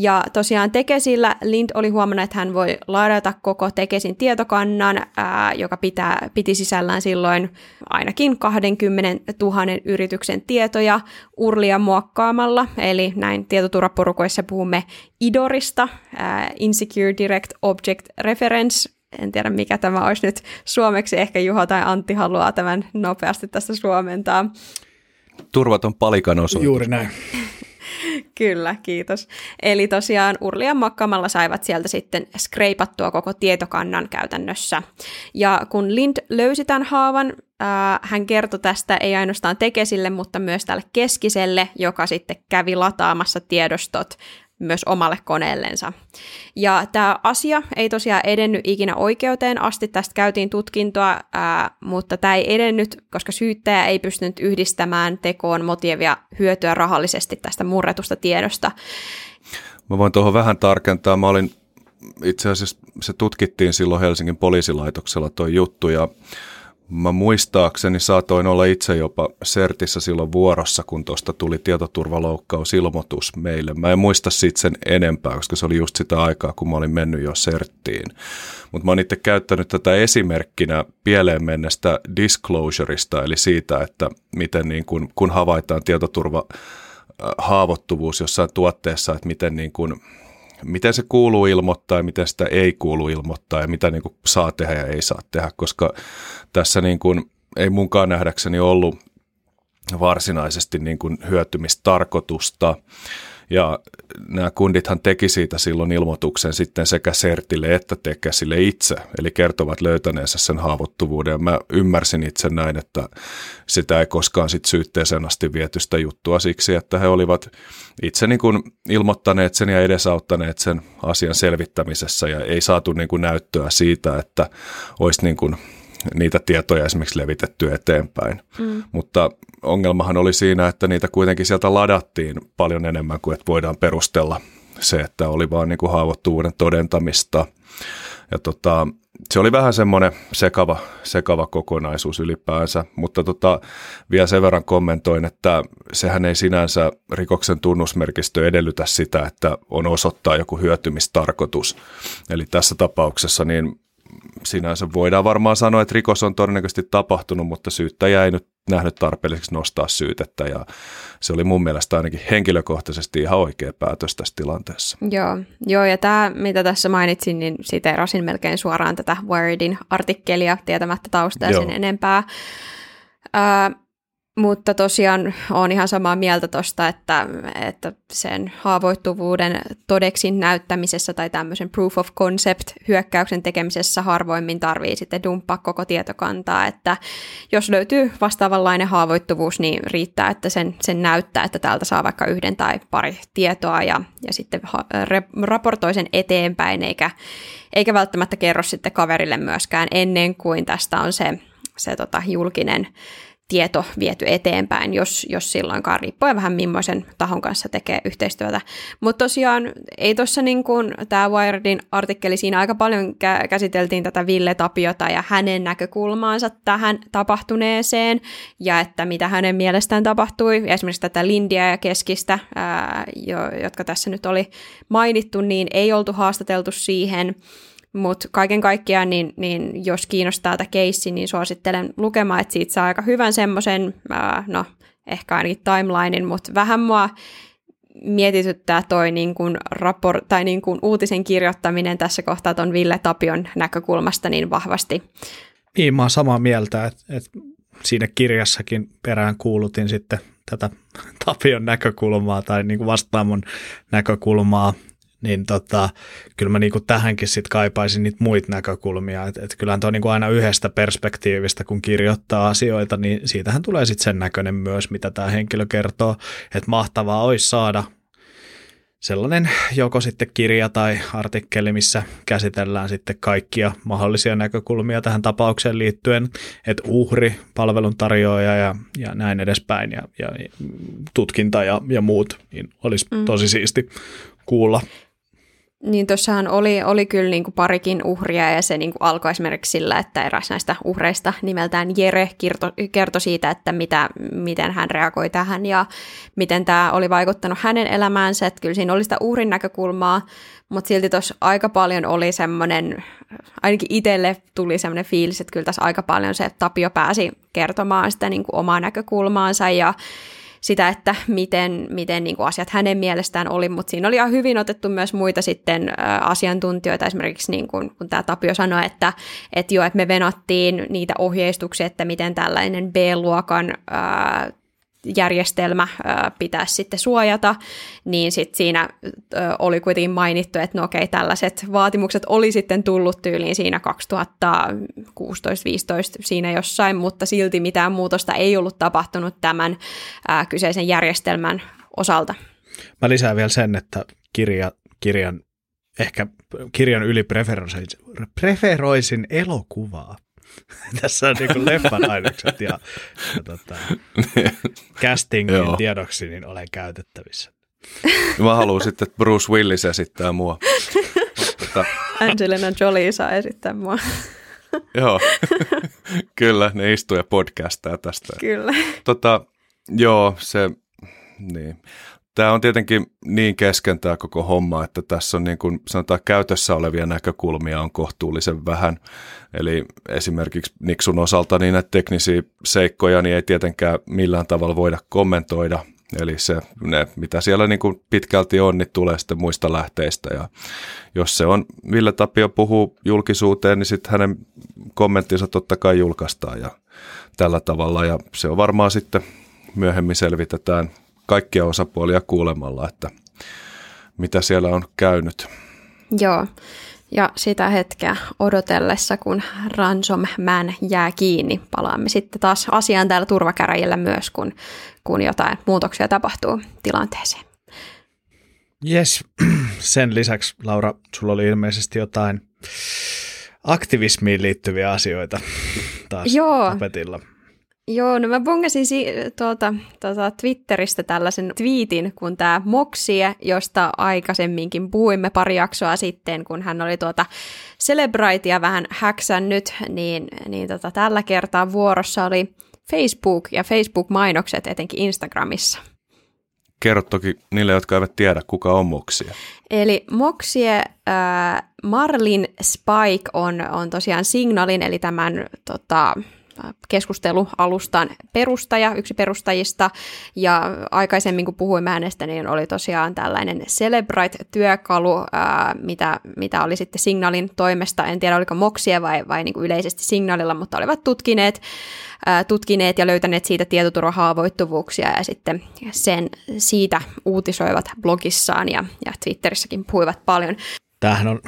Ja tosiaan Tekesillä Lind oli huomannut, että hän voi ladata koko Tekesin tietokannan, ää, joka pitää, piti sisällään silloin ainakin 20 000 yrityksen tietoja urlia muokkaamalla, eli näin tietoturvaporukoissa puhumme IDORista, ää, Insecure Direct Object Reference, en tiedä mikä tämä olisi nyt suomeksi, ehkä Juho tai Antti haluaa tämän nopeasti tässä suomentaa. Turvaton palikan osoitus. Juuri näin. Kyllä, kiitos. Eli tosiaan Urlian makkaamalla saivat sieltä sitten skreipattua koko tietokannan käytännössä. Ja kun Lind löysi tämän haavan, hän kertoi tästä ei ainoastaan Tekesille, mutta myös tälle Keskiselle, joka sitten kävi lataamassa tiedostot myös omalle koneellensa. Ja tämä asia ei tosiaan edennyt ikinä oikeuteen asti, tästä käytiin tutkintoa, ää, mutta tämä ei edennyt, koska syyttäjä ei pystynyt yhdistämään tekoon motiivia hyötyä rahallisesti tästä murretusta tiedosta. Mä voin tuohon vähän tarkentaa. Mä olin itse asiassa, se tutkittiin silloin Helsingin poliisilaitoksella tuo juttu ja Mä muistaakseni saatoin olla itse jopa Sertissä silloin vuorossa, kun tuosta tuli tietoturvaloukkausilmoitus meille. Mä en muista siitä sen enempää, koska se oli just sitä aikaa, kun mä olin mennyt jo Serttiin. Mutta mä oon itse käyttänyt tätä esimerkkinä pieleen mennestä disclosureista, eli siitä, että miten niin kun, kun havaitaan tietoturva haavoittuvuus jossain tuotteessa, että miten niin kun miten se kuuluu ilmoittaa ja miten sitä ei kuulu ilmoittaa ja mitä niin kuin saa tehdä ja ei saa tehdä, koska tässä niin kuin ei munkaan nähdäkseni ollut varsinaisesti niin kuin hyötymistarkoitusta. Ja nämä kundithan teki siitä silloin ilmoituksen sitten sekä Sertille että Tekäsille itse, eli kertovat löytäneensä sen haavoittuvuuden. Ja mä ymmärsin itse näin, että sitä ei koskaan sit syytteeseen asti viety sitä juttua siksi, että he olivat itse niin kuin ilmoittaneet sen ja edesauttaneet sen asian selvittämisessä ja ei saatu niin kuin näyttöä siitä, että olisi niin kuin niitä tietoja esimerkiksi levitetty eteenpäin. Mm. Mutta ongelmahan oli siinä, että niitä kuitenkin sieltä ladattiin paljon enemmän kuin että voidaan perustella se, että oli vaan niin kuin haavoittuvuuden todentamista. Ja tota, se oli vähän semmoinen sekava, sekava kokonaisuus ylipäänsä, mutta tota, vielä sen verran kommentoin, että sehän ei sinänsä rikoksen tunnusmerkistö edellytä sitä, että on osoittaa joku hyötymistarkoitus. Eli tässä tapauksessa niin sinänsä voidaan varmaan sanoa, että rikos on todennäköisesti tapahtunut, mutta syyttäjä ei nyt nähnyt tarpeelliseksi nostaa syytettä ja se oli mun mielestä ainakin henkilökohtaisesti ihan oikea päätös tässä tilanteessa. Joo, joo ja tämä, mitä tässä mainitsin, niin siteerasin melkein suoraan tätä Wiredin artikkelia tietämättä taustaa sen enempää. Äh, mutta tosiaan on ihan samaa mieltä tuosta, että, että sen haavoittuvuuden todeksin näyttämisessä tai tämmöisen proof of concept hyökkäyksen tekemisessä harvoimmin tarvii sitten dumppaa koko tietokantaa, että jos löytyy vastaavanlainen haavoittuvuus, niin riittää, että sen, sen näyttää, että täältä saa vaikka yhden tai pari tietoa ja, ja sitten raportoi sen eteenpäin, eikä, eikä välttämättä kerro sitten kaverille myöskään ennen kuin tästä on se, se tota, julkinen tieto viety eteenpäin, jos, jos silloinkaan riippuen vähän millaisen tahon kanssa tekee yhteistyötä. Mutta tosiaan ei tuossa niin kuin tämä Wiredin artikkeli, siinä aika paljon kä- käsiteltiin tätä Ville Tapiota ja hänen näkökulmaansa tähän tapahtuneeseen ja että mitä hänen mielestään tapahtui. Esimerkiksi tätä Lindia ja Keskistä, ää, jo, jotka tässä nyt oli mainittu, niin ei oltu haastateltu siihen. Mutta kaiken kaikkiaan, niin, niin jos kiinnostaa tätä keissi, niin suosittelen lukemaan, että siitä saa aika hyvän semmoisen, no ehkä ainakin timelinein, mutta vähän mua mietityttää toi niin kuin rapor- tai niin kuin uutisen kirjoittaminen tässä kohtaa tuon Ville Tapion näkökulmasta niin vahvasti. Niin, mä oon samaa mieltä, että, että siinä kirjassakin perään kuulutin sitten tätä Tapion näkökulmaa tai niin kuin vastaamon näkökulmaa niin tota, kyllä mä niinku tähänkin sit kaipaisin niitä muita näkökulmia. Että et kyllähän tuo niinku aina yhdestä perspektiivistä, kun kirjoittaa asioita, niin siitähän tulee sitten sen näköinen myös, mitä tämä henkilö kertoo. Että mahtavaa olisi saada sellainen joko sitten kirja tai artikkeli, missä käsitellään sitten kaikkia mahdollisia näkökulmia tähän tapaukseen liittyen, että uhri, palveluntarjoaja ja, ja näin edespäin ja, ja tutkinta ja, ja muut, niin olisi mm. tosi siisti kuulla niin tuossahan oli, oli kyllä niin kuin parikin uhria ja se niin kuin alkoi esimerkiksi sillä, että eräs näistä uhreista nimeltään Jere kertoi, siitä, että mitä, miten hän reagoi tähän ja miten tämä oli vaikuttanut hänen elämäänsä. Että kyllä siinä oli sitä uhrin näkökulmaa, mutta silti tuossa aika paljon oli semmoinen, ainakin itselle tuli semmoinen fiilis, että kyllä tässä aika paljon se Tapio pääsi kertomaan sitä niin kuin omaa näkökulmaansa ja sitä, että miten, miten niin kuin asiat hänen mielestään oli, mutta siinä oli ihan hyvin otettu myös muita sitten asiantuntijoita, esimerkiksi niin kuin, kun tämä Tapio sanoi, että, että jo, että me venattiin niitä ohjeistuksia, että miten tällainen B-luokan ää, järjestelmä pitäisi sitten suojata, niin sitten siinä oli kuitenkin mainittu, että no okei, tällaiset vaatimukset oli sitten tullut tyyliin siinä 2016-2015 siinä jossain, mutta silti mitään muutosta ei ollut tapahtunut tämän kyseisen järjestelmän osalta. Mä lisään vielä sen, että kirja, kirjan ehkä kirjan yli preferoisin, preferoisin elokuvaa. Tässä on niin leffan ainekset ja, ja tota, castingin tiedoksi niin olen käytettävissä. Mä haluan sitten, että Bruce Willis esittää mua. Tota... Angelina Jolie saa esittää mua. joo, kyllä, ne istuu ja podcastaa tästä. Kyllä. Tota, joo, se, niin. Tämä on tietenkin niin kesken tämä koko homma, että tässä on niin kuin sanotaan käytössä olevia näkökulmia on kohtuullisen vähän. Eli esimerkiksi Niksun osalta niin näitä teknisiä seikkoja niin ei tietenkään millään tavalla voida kommentoida. Eli se, ne, mitä siellä niin kuin pitkälti on, niin tulee sitten muista lähteistä. Ja jos se on, Ville Tapio puhuu julkisuuteen, niin sitten hänen kommenttinsa totta kai julkaistaan ja tällä tavalla. Ja se on varmaan sitten myöhemmin selvitetään kaikkia osapuolia kuulemalla, että mitä siellä on käynyt. Joo, ja sitä hetkeä odotellessa, kun Ransom Man jää kiinni, palaamme sitten taas asiaan täällä turvakäräjillä myös, kun, kun jotain muutoksia tapahtuu tilanteeseen. Yes, sen lisäksi Laura, sulla oli ilmeisesti jotain aktivismiin liittyviä asioita taas Joo. tapetilla. Joo, no mä bungasin si- tuolta, tuota Twitteristä tällaisen twiitin, kun tämä Moksie, josta aikaisemminkin puhuimme pari jaksoa sitten, kun hän oli tuota Celebritea vähän häksännyt, niin, niin tota, tällä kertaa vuorossa oli Facebook ja Facebook-mainokset etenkin Instagramissa. Kerro toki niille, jotka eivät tiedä, kuka on Moksie. Eli Moksie, äh, Marlin Spike on, on tosiaan Signalin, eli tämän tota, keskustelualustan perustaja, yksi perustajista, ja aikaisemmin kun puhuimme hänestä, niin oli tosiaan tällainen Celebrite-työkalu, ää, mitä, mitä oli sitten Signalin toimesta, en tiedä oliko Moksia vai, vai niin kuin yleisesti Signalilla, mutta olivat tutkineet, ää, tutkineet ja löytäneet siitä tietoturvahaavoittuvuuksia ja sitten sen siitä uutisoivat blogissaan ja, ja Twitterissäkin puhuivat paljon. Tämähän on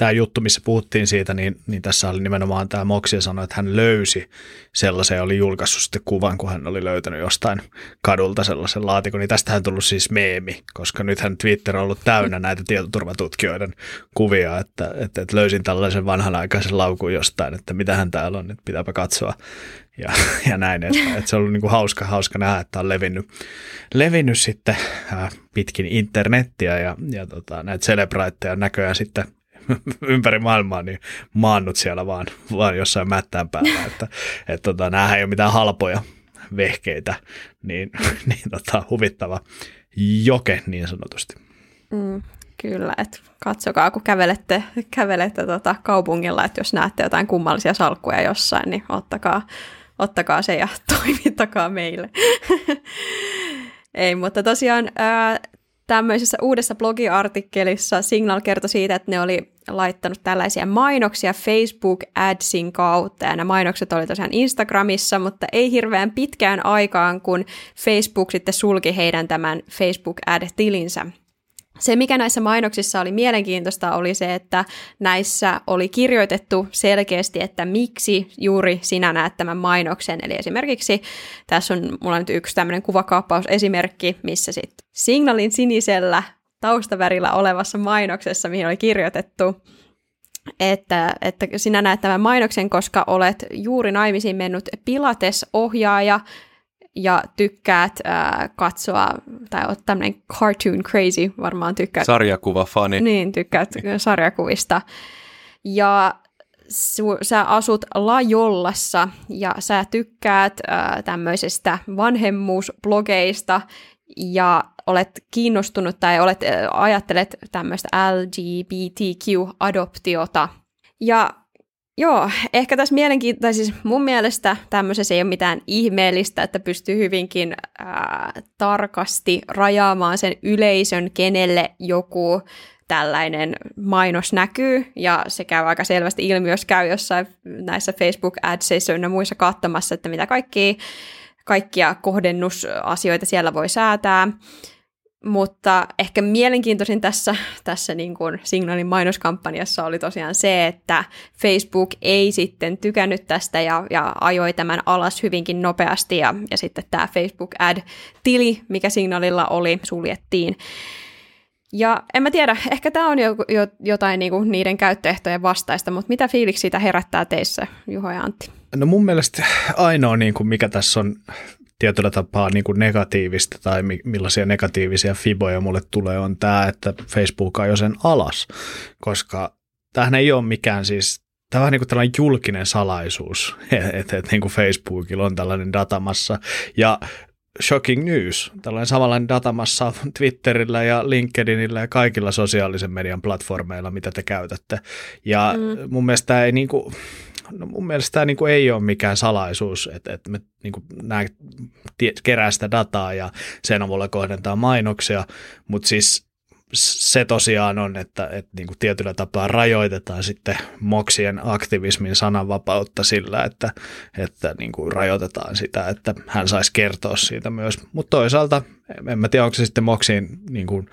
tämä juttu, missä puhuttiin siitä, niin, niin tässä oli nimenomaan tämä Moksi sanoi, että hän löysi sellaisen ja oli julkaissut sitten kuvan, kun hän oli löytänyt jostain kadulta sellaisen laatikon. Niin tästähän on tullut siis meemi, koska nythän Twitter on ollut täynnä näitä tietoturvatutkijoiden kuvia, että, että, että löysin tällaisen vanhanaikaisen laukun jostain, että mitähän täällä on, että pitääpä katsoa ja, ja näin edespäin. Että se on ollut niin kuin hauska, hauska nähdä, että on levinnyt, levinnyt sitten pitkin internettiä ja, ja tota, näitä celebriteja näköjään sitten ympäri maailmaa, niin maannut siellä vaan, vaan jossain mättään päällä. Että, että tota, näähän ei ole mitään halpoja vehkeitä, niin, niin tota, huvittava joke niin sanotusti. Mm, kyllä, että katsokaa, kun kävelette, kävelette tota kaupungilla, että jos näette jotain kummallisia salkkuja jossain, niin ottakaa, ottakaa se ja toimittakaa meille. ei, mutta tosiaan ää, tämmöisessä uudessa blogiartikkelissa Signal kertoi siitä, että ne oli laittanut tällaisia mainoksia Facebook Adsin kautta, ja nämä mainokset oli tosiaan Instagramissa, mutta ei hirveän pitkään aikaan, kun Facebook sitten sulki heidän tämän Facebook Ad-tilinsä. Se, mikä näissä mainoksissa oli mielenkiintoista, oli se, että näissä oli kirjoitettu selkeästi, että miksi juuri sinä näet tämän mainoksen. Eli esimerkiksi tässä on mulla nyt yksi tämmöinen kuvakaappausesimerkki, missä sitten signaalin sinisellä taustavärillä olevassa mainoksessa, mihin oli kirjoitettu, että, että sinä näet tämän mainoksen, koska olet juuri naimisiin mennyt Pilates-ohjaaja, ja tykkäät äh, katsoa, tai olet tämmöinen cartoon crazy, varmaan tykkäät. Sarjakuva-fani. Niin, tykkäät sarjakuvista. Ja su, sä asut Lajollassa ja sä tykkäät äh, tämmöisestä vanhemmuusblogeista ja olet kiinnostunut tai olet, äh, ajattelet tämmöistä LGBTQ-adoptiota. Ja Joo, ehkä tässä mielenkiintoista, siis mun mielestä tämmöisessä ei ole mitään ihmeellistä, että pystyy hyvinkin ää, tarkasti rajaamaan sen yleisön, kenelle joku tällainen mainos näkyy, ja se käy aika selvästi ilmi, jos käy jossain näissä Facebook adseissa ja muissa katsomassa, että mitä kaikkia, kaikkia kohdennusasioita siellä voi säätää. Mutta ehkä mielenkiintoisin tässä, tässä niin kuin signaalin mainoskampanjassa oli tosiaan se, että Facebook ei sitten tykännyt tästä ja, ja ajoi tämän alas hyvinkin nopeasti ja, ja sitten tämä Facebook Ad-tili, mikä signaalilla oli, suljettiin. Ja en mä tiedä, ehkä tämä on jo, jo, jotain niin kuin niiden käyttöehtojen vastaista, mutta mitä fiiliksi siitä herättää teissä, Juho ja Antti? No mun mielestä ainoa, niin kuin mikä tässä on tietyllä tapaa niin kuin negatiivista tai millaisia negatiivisia fiboja mulle tulee, on tämä, että Facebook jo sen alas, koska tämähän ei ole mikään siis, tämä on niin kuin tällainen julkinen salaisuus, että et, niin kuin Facebookilla on tällainen datamassa ja shocking news, tällainen samanlainen datamassa Twitterillä ja LinkedInillä ja kaikilla sosiaalisen median platformeilla, mitä te käytätte. Ja mm. mun mielestä tämä ei niin kuin, no mun mielestä tämä niin ei ole mikään salaisuus, että, että me niin kuin, nämä kerää sitä dataa ja sen avulla kohdentaa mainoksia, mutta siis se tosiaan on, että, että niin kuin tietyllä tapaa rajoitetaan sitten moksien aktivismin sananvapautta sillä, että, että niin kuin rajoitetaan sitä, että hän saisi kertoa siitä myös. Mutta toisaalta, en mä tiedä, onko se sitten moksiin niin kuin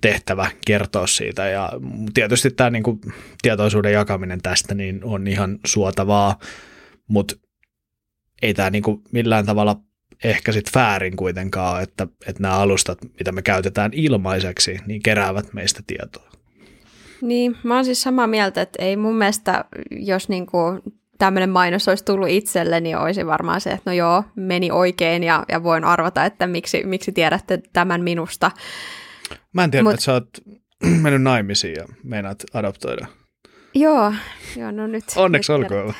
tehtävä kertoa siitä. Ja tietysti tämä niin kuin tietoisuuden jakaminen tästä niin on ihan suotavaa, mutta ei tämä niin kuin millään tavalla ehkä sitten väärin kuitenkaan, että, että nämä alustat, mitä me käytetään ilmaiseksi, niin keräävät meistä tietoa. Niin, mä oon siis samaa mieltä, että ei mun mielestä, jos niinku tämmöinen mainos olisi tullut itselle, niin olisi varmaan se, että no joo, meni oikein ja, ja voin arvata, että miksi, miksi tiedätte tämän minusta. Mä en tiedä, Mut, että sä oot mennyt naimisiin ja meinaat adoptoida. Joo, joo no nyt. Onneksi nyt olkoon.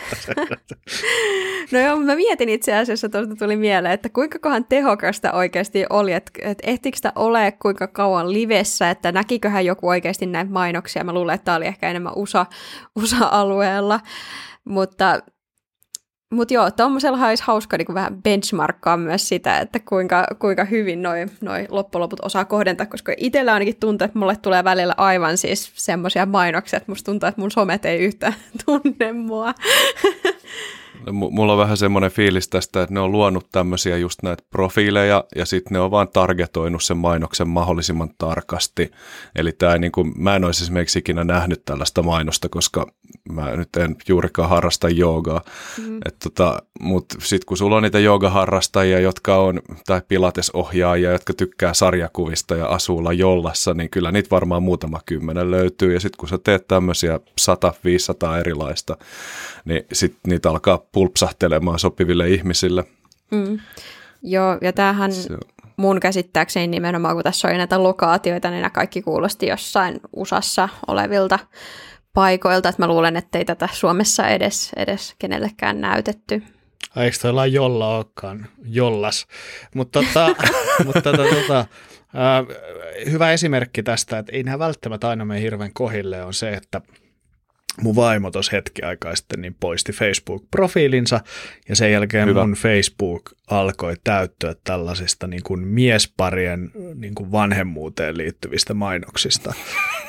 no joo, mä mietin itse asiassa, tuosta tuli mieleen, että kuinka kohan tehokasta oikeasti oli, että, että ehtikö sitä ole kuinka kauan livessä, että näkiköhän joku oikeasti näitä mainoksia. Mä luulen, että tämä oli ehkä enemmän USA, USA-alueella, mutta mutta joo, tuommoisella olisi hauska niin vähän benchmarkkaa myös sitä, että kuinka, kuinka hyvin noi, noi loppujen loput osaa kohdentaa, koska itsellä ainakin tuntuu, että mulle tulee välillä aivan siis semmoisia mainoksia, että musta tuntuu, että mun somet ei yhtään tunne mua. Mulla on vähän semmoinen fiilis tästä, että ne on luonut tämmöisiä just näitä profiileja ja sitten ne on vaan targetoinut sen mainoksen mahdollisimman tarkasti. Eli tämä niin kuin, mä en olisi esimerkiksi ikinä nähnyt tällaista mainosta, koska mä nyt en juurikaan harrasta joogaa. Mm. tota, Mutta sitten kun sulla on niitä joogaharrastajia, jotka on, tai pilatesohjaajia, jotka tykkää sarjakuvista ja asuu jollassa, niin kyllä niitä varmaan muutama kymmenen löytyy. Ja sitten kun sä teet tämmöisiä 100-500 erilaista, niin sitten niitä alkaa pulpsahtelemaan sopiville ihmisille. Mm. Joo, ja tämähän Se... mun käsittääkseni nimenomaan, kun tässä oli näitä lokaatioita, niin nämä kaikki kuulosti jossain USAssa olevilta paikoilta, että mä luulen, että ei tätä Suomessa edes, edes kenellekään näytetty. Eikö toi jolla olekaan? Jollas. Mutta tota, mutta tota, tota, hyvä esimerkki tästä, että ei nämä välttämättä aina mene hirveän kohille, on se, että mun vaimo tuossa hetki aikaa sitten niin poisti Facebook-profiilinsa ja sen jälkeen Hyvä. mun Facebook alkoi täyttyä tällaisista niin kuin miesparien niin kuin vanhemmuuteen liittyvistä mainoksista.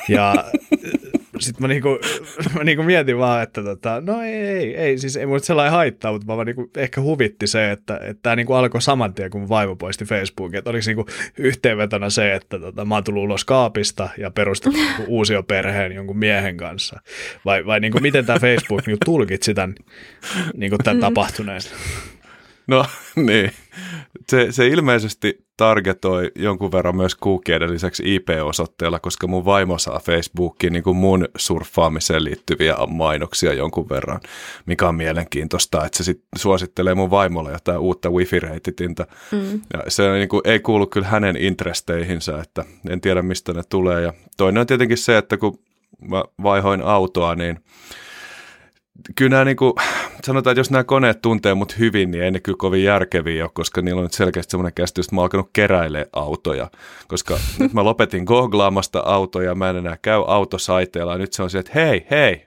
Ja sitten mä, niinku, mä niinku mietin vaan, että tota, no ei, ei, ei, siis ei mulla sellainen haittaa, mutta mä niinku, ehkä huvitti se, että tämä niinku alkoi saman tien, kun vaimo poisti Facebookin, että oliko niinku yhteenvetona se, että tota, mä oon tullut ulos kaapista ja perustettu niinku uusio perheen jonkun miehen kanssa, vai, vai niinku, miten tämä Facebook niinku tulkitsi tämän, niinku tämän tapahtuneen? No niin, se, se ilmeisesti targetoi jonkun verran myös kuukien lisäksi IP-osoitteella, koska mun vaimo saa Facebookiin niin kuin mun surffaamiseen liittyviä mainoksia jonkun verran, mikä on mielenkiintoista, että se sit suosittelee mun vaimolle jotain uutta wifi-reititintä. Mm. Ja se niin kuin, ei kuulu kyllä hänen intresteihinsä, että en tiedä mistä ne tulee. Ja toinen on tietenkin se, että kun mä vaihoin autoa, niin kyllä nämä niin kuin, sanotaan, että jos nämä koneet tuntee mut hyvin, niin ei ne kyllä kovin järkeviä ole, koska niillä on nyt selkeästi semmoinen käsitys, että mä oon alkanut keräilee autoja, koska nyt mä lopetin googlaamasta autoja, mä en enää käy autosaiteilla, ja nyt se on se, että hei, hei,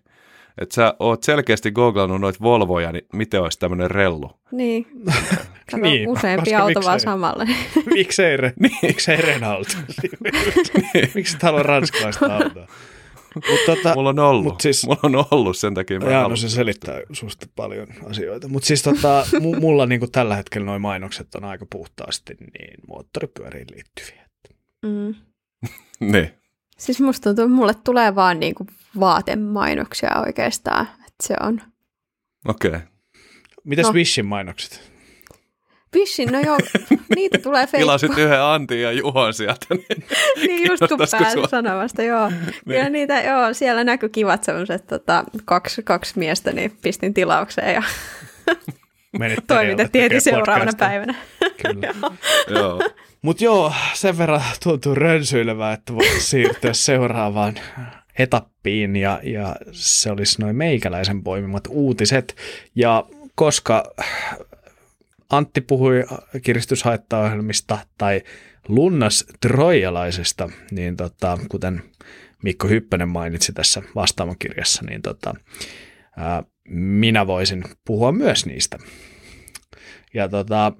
että sä oot selkeästi googlannut noita Volvoja, niin miten olisi tämmöinen rellu? Niin. Kato, niin, useampi auto miksei, vaan samalla. miksei, re, niin. miksei Renault? Miksi et halua ranskalaista autoa? Mut tota, mulla on ollut, mut siis, mulla on ollut sen takia. Jaa, no se selittää susta paljon asioita. Mutta siis tota, mulla niinku tällä hetkellä noin mainokset on aika puhtaasti niin moottoripyöriin liittyviä. Mm. niin. Siis musta tuntuu, että mulle tulee vaan niinku vaatemainoksia oikeastaan. Että se on. Okei. Okay. Mitäs no. Wishin mainokset? Pissin, no joo, niitä tulee Facebook. Tilasit yhden Antin ja Juhon sieltä. Niin, niin just kun pääsin sanomasta, joo. niin. Ja niitä, joo, siellä näkyy kivat sellaiset tota, kaksi, kaksi miestä, niin pistin tilaukseen ja toimitettiin heti seuraavana päivänä. Kyllä. joo. Mutta joo, sen verran tuntuu rönsyilevää, että voi siirtyä seuraavaan etappiin ja, ja se olisi noin meikäläisen poimimat uutiset. Ja koska Antti puhui kiristyshaittaohjelmista tai lunnas trojalaisesta, niin tota, kuten Mikko Hyppönen mainitsi tässä vastaamokirjassa, niin tota, ää, minä voisin puhua myös niistä. Ja tota,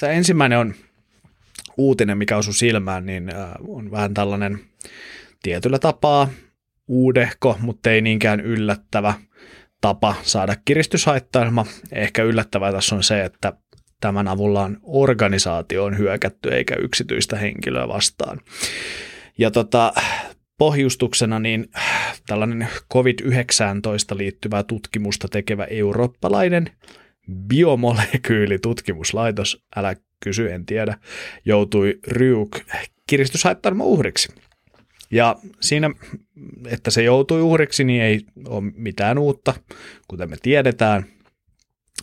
tämä ensimmäinen on uutinen, mikä osui silmään, niin ää, on vähän tällainen tietyllä tapaa uudehko, mutta ei niinkään yllättävä tapa saada kiristyshaittailma. Ehkä yllättävää tässä on se, että tämän avulla on organisaatioon hyökätty eikä yksityistä henkilöä vastaan. Ja tota, pohjustuksena niin tällainen COVID-19 liittyvää tutkimusta tekevä eurooppalainen biomolekyylitutkimuslaitos, älä kysy, en tiedä, joutui Ryuk kiristyshaittailma uhriksi. Ja siinä, että se joutui uhriksi, niin ei ole mitään uutta, kuten me tiedetään –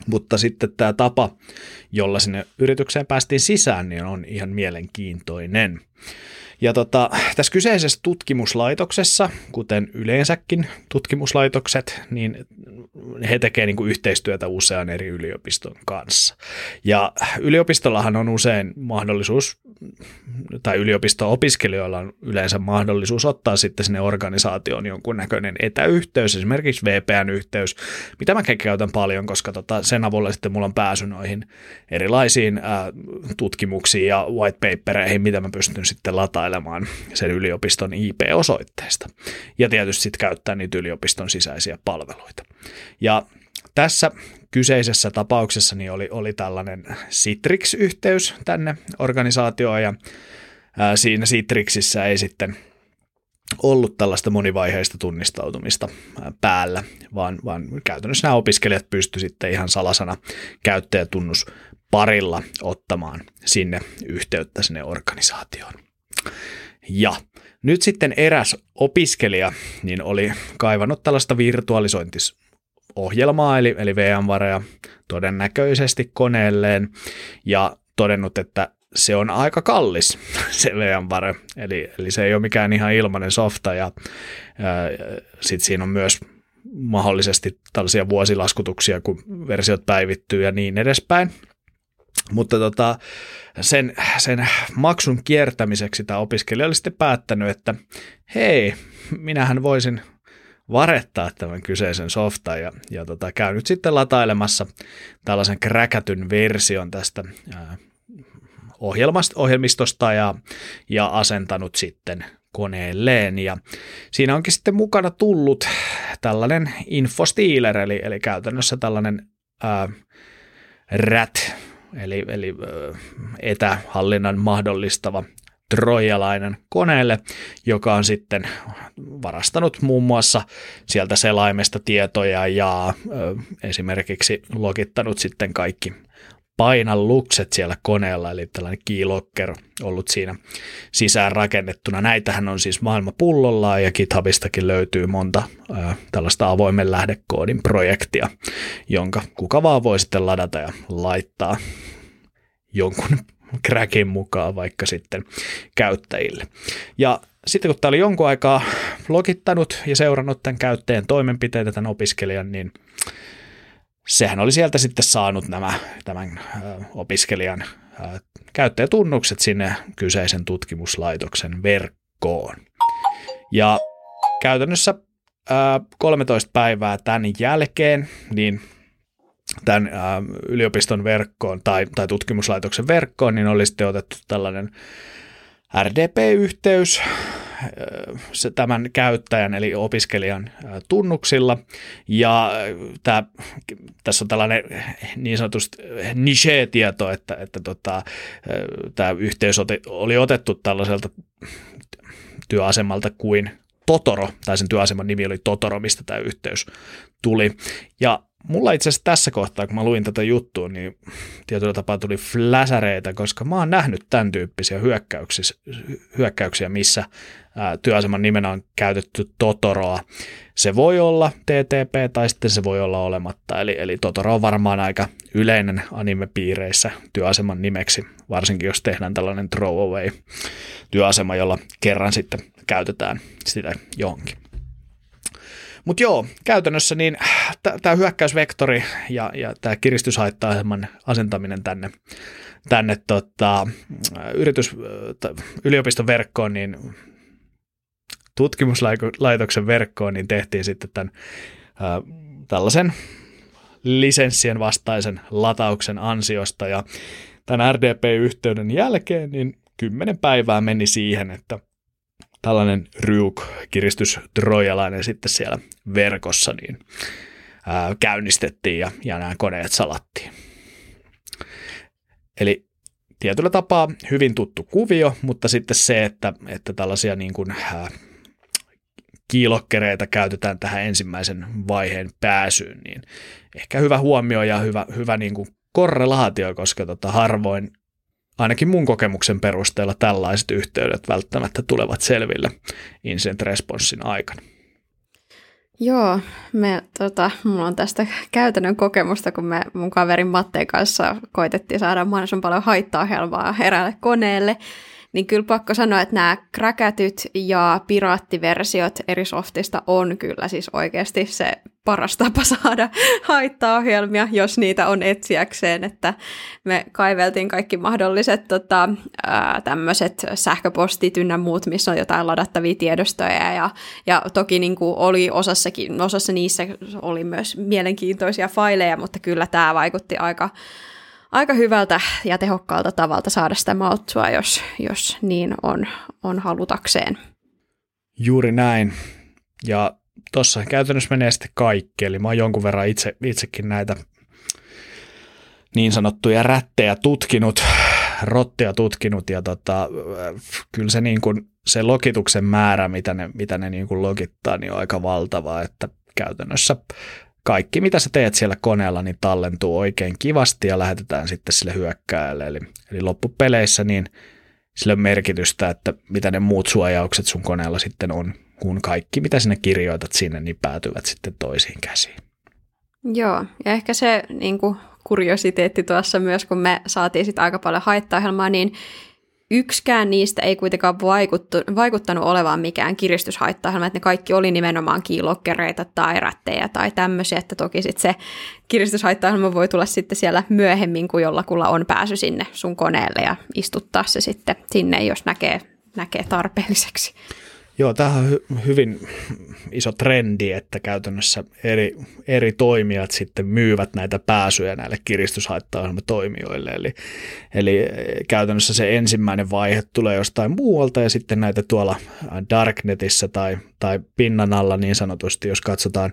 mutta sitten tämä tapa, jolla sinne yritykseen päästiin sisään, niin on ihan mielenkiintoinen. Ja tota, tässä kyseisessä tutkimuslaitoksessa, kuten yleensäkin tutkimuslaitokset, niin he tekevät niin yhteistyötä usean eri yliopiston kanssa. Ja yliopistollahan on usein mahdollisuus, tai yliopisto-opiskelijoilla on yleensä mahdollisuus ottaa sitten sinne organisaatioon jonkunnäköinen etäyhteys, esimerkiksi VPN-yhteys, mitä mä käytän paljon, koska tota, sen avulla sitten mulla on pääsy noihin erilaisiin ää, tutkimuksiin ja whitepapereihin, mitä mä pystyn sitten latailemaan sen yliopiston IP-osoitteesta. Ja tietysti sitten käyttää niitä yliopiston sisäisiä palveluita. Ja tässä kyseisessä tapauksessa niin oli, oli tällainen Citrix-yhteys tänne organisaatioon ja ää, siinä Citrixissä ei sitten ollut tällaista monivaiheista tunnistautumista päällä, vaan, vaan käytännössä nämä opiskelijat pystyivät sitten ihan salasana käyttäjätunnus parilla ottamaan sinne yhteyttä sinne organisaatioon. Ja nyt sitten eräs opiskelija niin oli kaivannut tällaista virtualisointis ohjelmaa, eli, eli VMwarea todennäköisesti koneelleen, ja todennut, että se on aika kallis, se VMware, eli, eli se ei ole mikään ihan ilmainen softa, ja sitten siinä on myös mahdollisesti tällaisia vuosilaskutuksia, kun versiot päivittyy ja niin edespäin. Mutta tota, sen, sen maksun kiertämiseksi tämä opiskelija oli sitten päättänyt, että hei, minähän voisin varettaa tämän kyseisen softan ja, ja tota, käy nyt sitten latailemassa tällaisen kräkätyn version tästä ää, ohjelmistosta ja, ja asentanut sitten koneelleen. Ja siinä onkin sitten mukana tullut tällainen infostealer, eli, eli käytännössä tällainen ää, RAT, eli, eli etähallinnan mahdollistava trojalainen koneelle, joka on sitten varastanut muun muassa sieltä selaimesta tietoja ja esimerkiksi logittanut sitten kaikki painallukset siellä koneella, eli tällainen keylocker ollut siinä sisään rakennettuna. Näitähän on siis maailma pullollaan ja GitHubistakin löytyy monta ää, tällaista avoimen lähdekoodin projektia, jonka kuka vaan voi sitten ladata ja laittaa jonkun crackin mukaan vaikka sitten käyttäjille. Ja sitten kun tämä oli jonkun aikaa logittanut ja seurannut tämän käyttäjän toimenpiteitä, tämän opiskelijan, niin sehän oli sieltä sitten saanut nämä tämän opiskelijan käyttäjätunnukset sinne kyseisen tutkimuslaitoksen verkkoon. Ja käytännössä 13 päivää tämän jälkeen, niin tämän yliopiston verkkoon tai, tai tutkimuslaitoksen verkkoon, niin oli sitten otettu tällainen RDP-yhteys se, tämän käyttäjän eli opiskelijan tunnuksilla. Ja tämä, tässä on tällainen niin sanotusti niche-tieto, että, että tota, tämä yhteys oli otettu tällaiselta työasemalta kuin Totoro, tai sen työaseman nimi oli Totoro, mistä tämä yhteys tuli. Ja mulla itse asiassa tässä kohtaa, kun mä luin tätä juttua, niin tietyllä tapaa tuli fläsäreitä, koska mä oon nähnyt tämän tyyppisiä hyökkäyksiä, hyökkäyksiä missä ää, työaseman nimenä on käytetty Totoroa. Se voi olla TTP tai sitten se voi olla olematta, eli, eli Totoro on varmaan aika yleinen animepiireissä työaseman nimeksi, varsinkin jos tehdään tällainen throwaway työasema, jolla kerran sitten käytetään sitä johonkin. Mutta joo, käytännössä niin tämä hyökkäysvektori ja, ja tämä kiristyshaitta asentaminen tänne, tänne tota, yritys, yliopiston verkkoon, niin tutkimuslaitoksen verkkoon, niin tehtiin sitten tämän ää, tällaisen lisenssien vastaisen latauksen ansiosta. Ja tämän RDP-yhteyden jälkeen niin kymmenen päivää meni siihen, että tällainen Ryuk kiristystrojalainen sitten siellä verkossa niin ää, käynnistettiin ja, ja nämä koneet salattiin. Eli tietyllä tapaa hyvin tuttu kuvio, mutta sitten se, että, että tällaisia niin kuin, ää, kiilokkereita käytetään tähän ensimmäisen vaiheen pääsyyn, niin ehkä hyvä huomio ja hyvä, hyvä niin kuin korrelaatio, koska tota harvoin ainakin mun kokemuksen perusteella tällaiset yhteydet välttämättä tulevat selville incident responssin aikana. Joo, me, tota, mulla on tästä käytännön kokemusta, kun me mun kaverin Matteen kanssa koitettiin saada mahdollisimman paljon haittaohjelmaa eräälle koneelle, niin kyllä pakko sanoa, että nämä kräkätyt ja piraattiversiot eri softista on kyllä siis oikeasti se paras tapa saada haittaohjelmia, jos niitä on etsiäkseen, että me kaiveltiin kaikki mahdolliset tota, tämmöiset sähköpostit ynnä muut, missä on jotain ladattavia tiedostoja. Ja, ja toki niin kuin oli osassakin, osassa niissä oli myös mielenkiintoisia faileja, mutta kyllä tämä vaikutti aika aika hyvältä ja tehokkaalta tavalta saada sitä maltsua, jos, jos niin on, on halutakseen. Juuri näin. Ja tuossa käytännössä menee sitten kaikki, eli mä oon jonkun verran itse, itsekin näitä niin sanottuja rättejä tutkinut, rottia tutkinut, ja tota, kyllä se, niin kuin, se logituksen määrä, mitä ne, mitä ne niin kuin logittaa, niin on aika valtava, että käytännössä kaikki, mitä sä teet siellä koneella, niin tallentuu oikein kivasti ja lähetetään sitten sille hyökkääjälle. Eli, eli loppupeleissä niin sillä on merkitystä, että mitä ne muut suojaukset sun koneella sitten on, kun kaikki, mitä sinne kirjoitat sinne, niin päätyvät sitten toisiin käsiin. Joo, ja ehkä se niin kuin kuriositeetti tuossa myös, kun me saatiin sitten aika paljon haittaohjelmaa, niin yksikään niistä ei kuitenkaan vaikuttu, vaikuttanut olevaan mikään kiristyshaittaohjelma, että ne kaikki oli nimenomaan kiilokkereita tai rättejä tai tämmöisiä, että toki sitten se kiristyshaittaohjelma voi tulla sitten siellä myöhemmin, kun jollakulla on pääsy sinne sun koneelle ja istuttaa se sitten sinne, jos näkee, näkee tarpeelliseksi. Joo, tämähän on hy- hyvin iso trendi, että käytännössä eri, eri toimijat sitten myyvät näitä pääsyjä näille kiristyshaittaohjelmatoimijoille. Eli, eli käytännössä se ensimmäinen vaihe tulee jostain muualta ja sitten näitä tuolla Darknetissä tai, tai pinnan alla niin sanotusti, jos katsotaan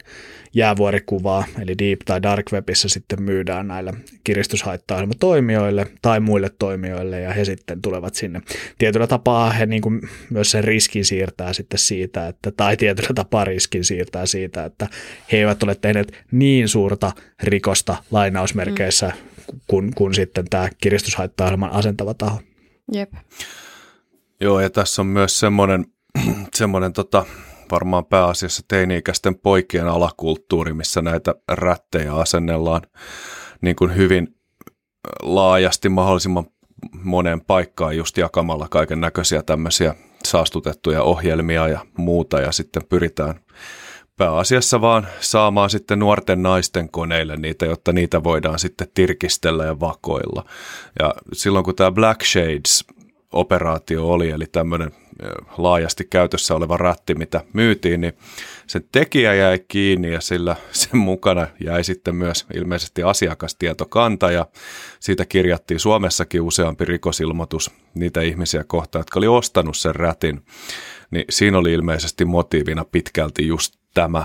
jäävuorikuvaa, eli Deep tai Dark Webissä sitten myydään näille kiristyshaittaohjelmatoimijoille tai muille toimijoille ja he sitten tulevat sinne. Tietyllä tapaa he niin kuin myös sen riskin siirtää sitten siitä, että, tai tietyllä tapaa riskin siirtää siitä, että he eivät ole tehneet niin suurta rikosta lainausmerkeissä mm. kuin, kuin sitten tämä kiristyshaittaohjelman asentava taho. Jep. Joo, ja tässä on myös semmoinen, semmoinen tota, varmaan pääasiassa teini-ikäisten poikien alakulttuuri, missä näitä rättejä asennellaan niin kuin hyvin laajasti mahdollisimman moneen paikkaan just jakamalla kaiken näköisiä tämmöisiä saastutettuja ohjelmia ja muuta ja sitten pyritään pääasiassa vaan saamaan sitten nuorten naisten koneille niitä, jotta niitä voidaan sitten tirkistellä ja vakoilla. Ja silloin kun tämä Black Shades operaatio oli, eli tämmöinen laajasti käytössä oleva ratti, mitä myytiin, niin sen tekijä jäi kiinni ja sillä sen mukana jäi sitten myös ilmeisesti asiakastietokanta ja siitä kirjattiin Suomessakin useampi rikosilmoitus niitä ihmisiä kohtaan, jotka oli ostanut sen rätin. Niin siinä oli ilmeisesti motiivina pitkälti just tämä,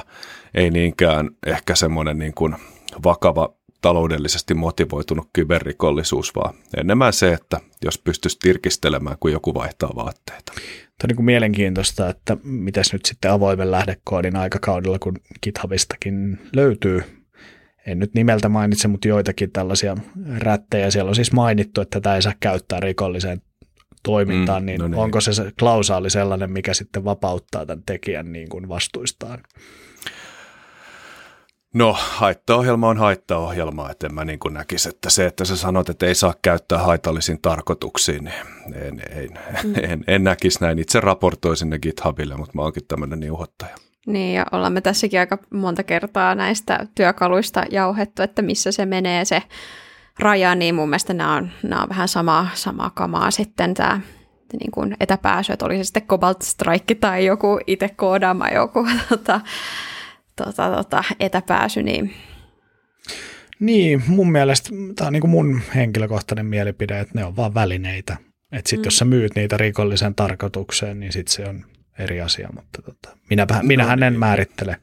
ei niinkään ehkä semmoinen niin kuin vakava taloudellisesti motivoitunut kyberrikollisuus, vaan enemmän se, että jos pystyisi tirkistelemään, kun joku vaihtaa vaatteita. On niin kuin mielenkiintoista, että mitäs nyt sitten avoimen lähdekoodin aikakaudella, kun GitHubistakin löytyy, en nyt nimeltä mainitse, mutta joitakin tällaisia rättejä. Siellä on siis mainittu, että tätä ei saa käyttää rikolliseen toimintaan, mm, niin, no niin onko se klausaali sellainen, mikä sitten vapauttaa tämän tekijän niin kuin vastuistaan? No, haittaohjelma on haittaohjelma, että en mä niin näkisi, että se, että sä sanot, että ei saa käyttää haitallisiin tarkoituksiin, niin en, en, mm. en, en näkisi näin. Itse raportoisin ne GitHubille, mutta mä oonkin tämmöinen niuhottaja. Niin, ja ollaan me tässäkin aika monta kertaa näistä työkaluista jauhettu, että missä se menee se raja, niin mun mielestä nämä on, nämä on vähän samaa, samaa kamaa sitten tämä niin kuin etäpääsy, että oli se sitten Cobalt Strike tai joku itse koodaama joku tota, tota, tota, etäpääsy, niin niin, mun mielestä tämä on niin kuin mun henkilökohtainen mielipide, että ne on vaan välineitä. Että sitten mm. jos sä myyt niitä rikollisen tarkoitukseen, niin sitten se on eri asia, mutta tota, minäpä, minähän en määrittele,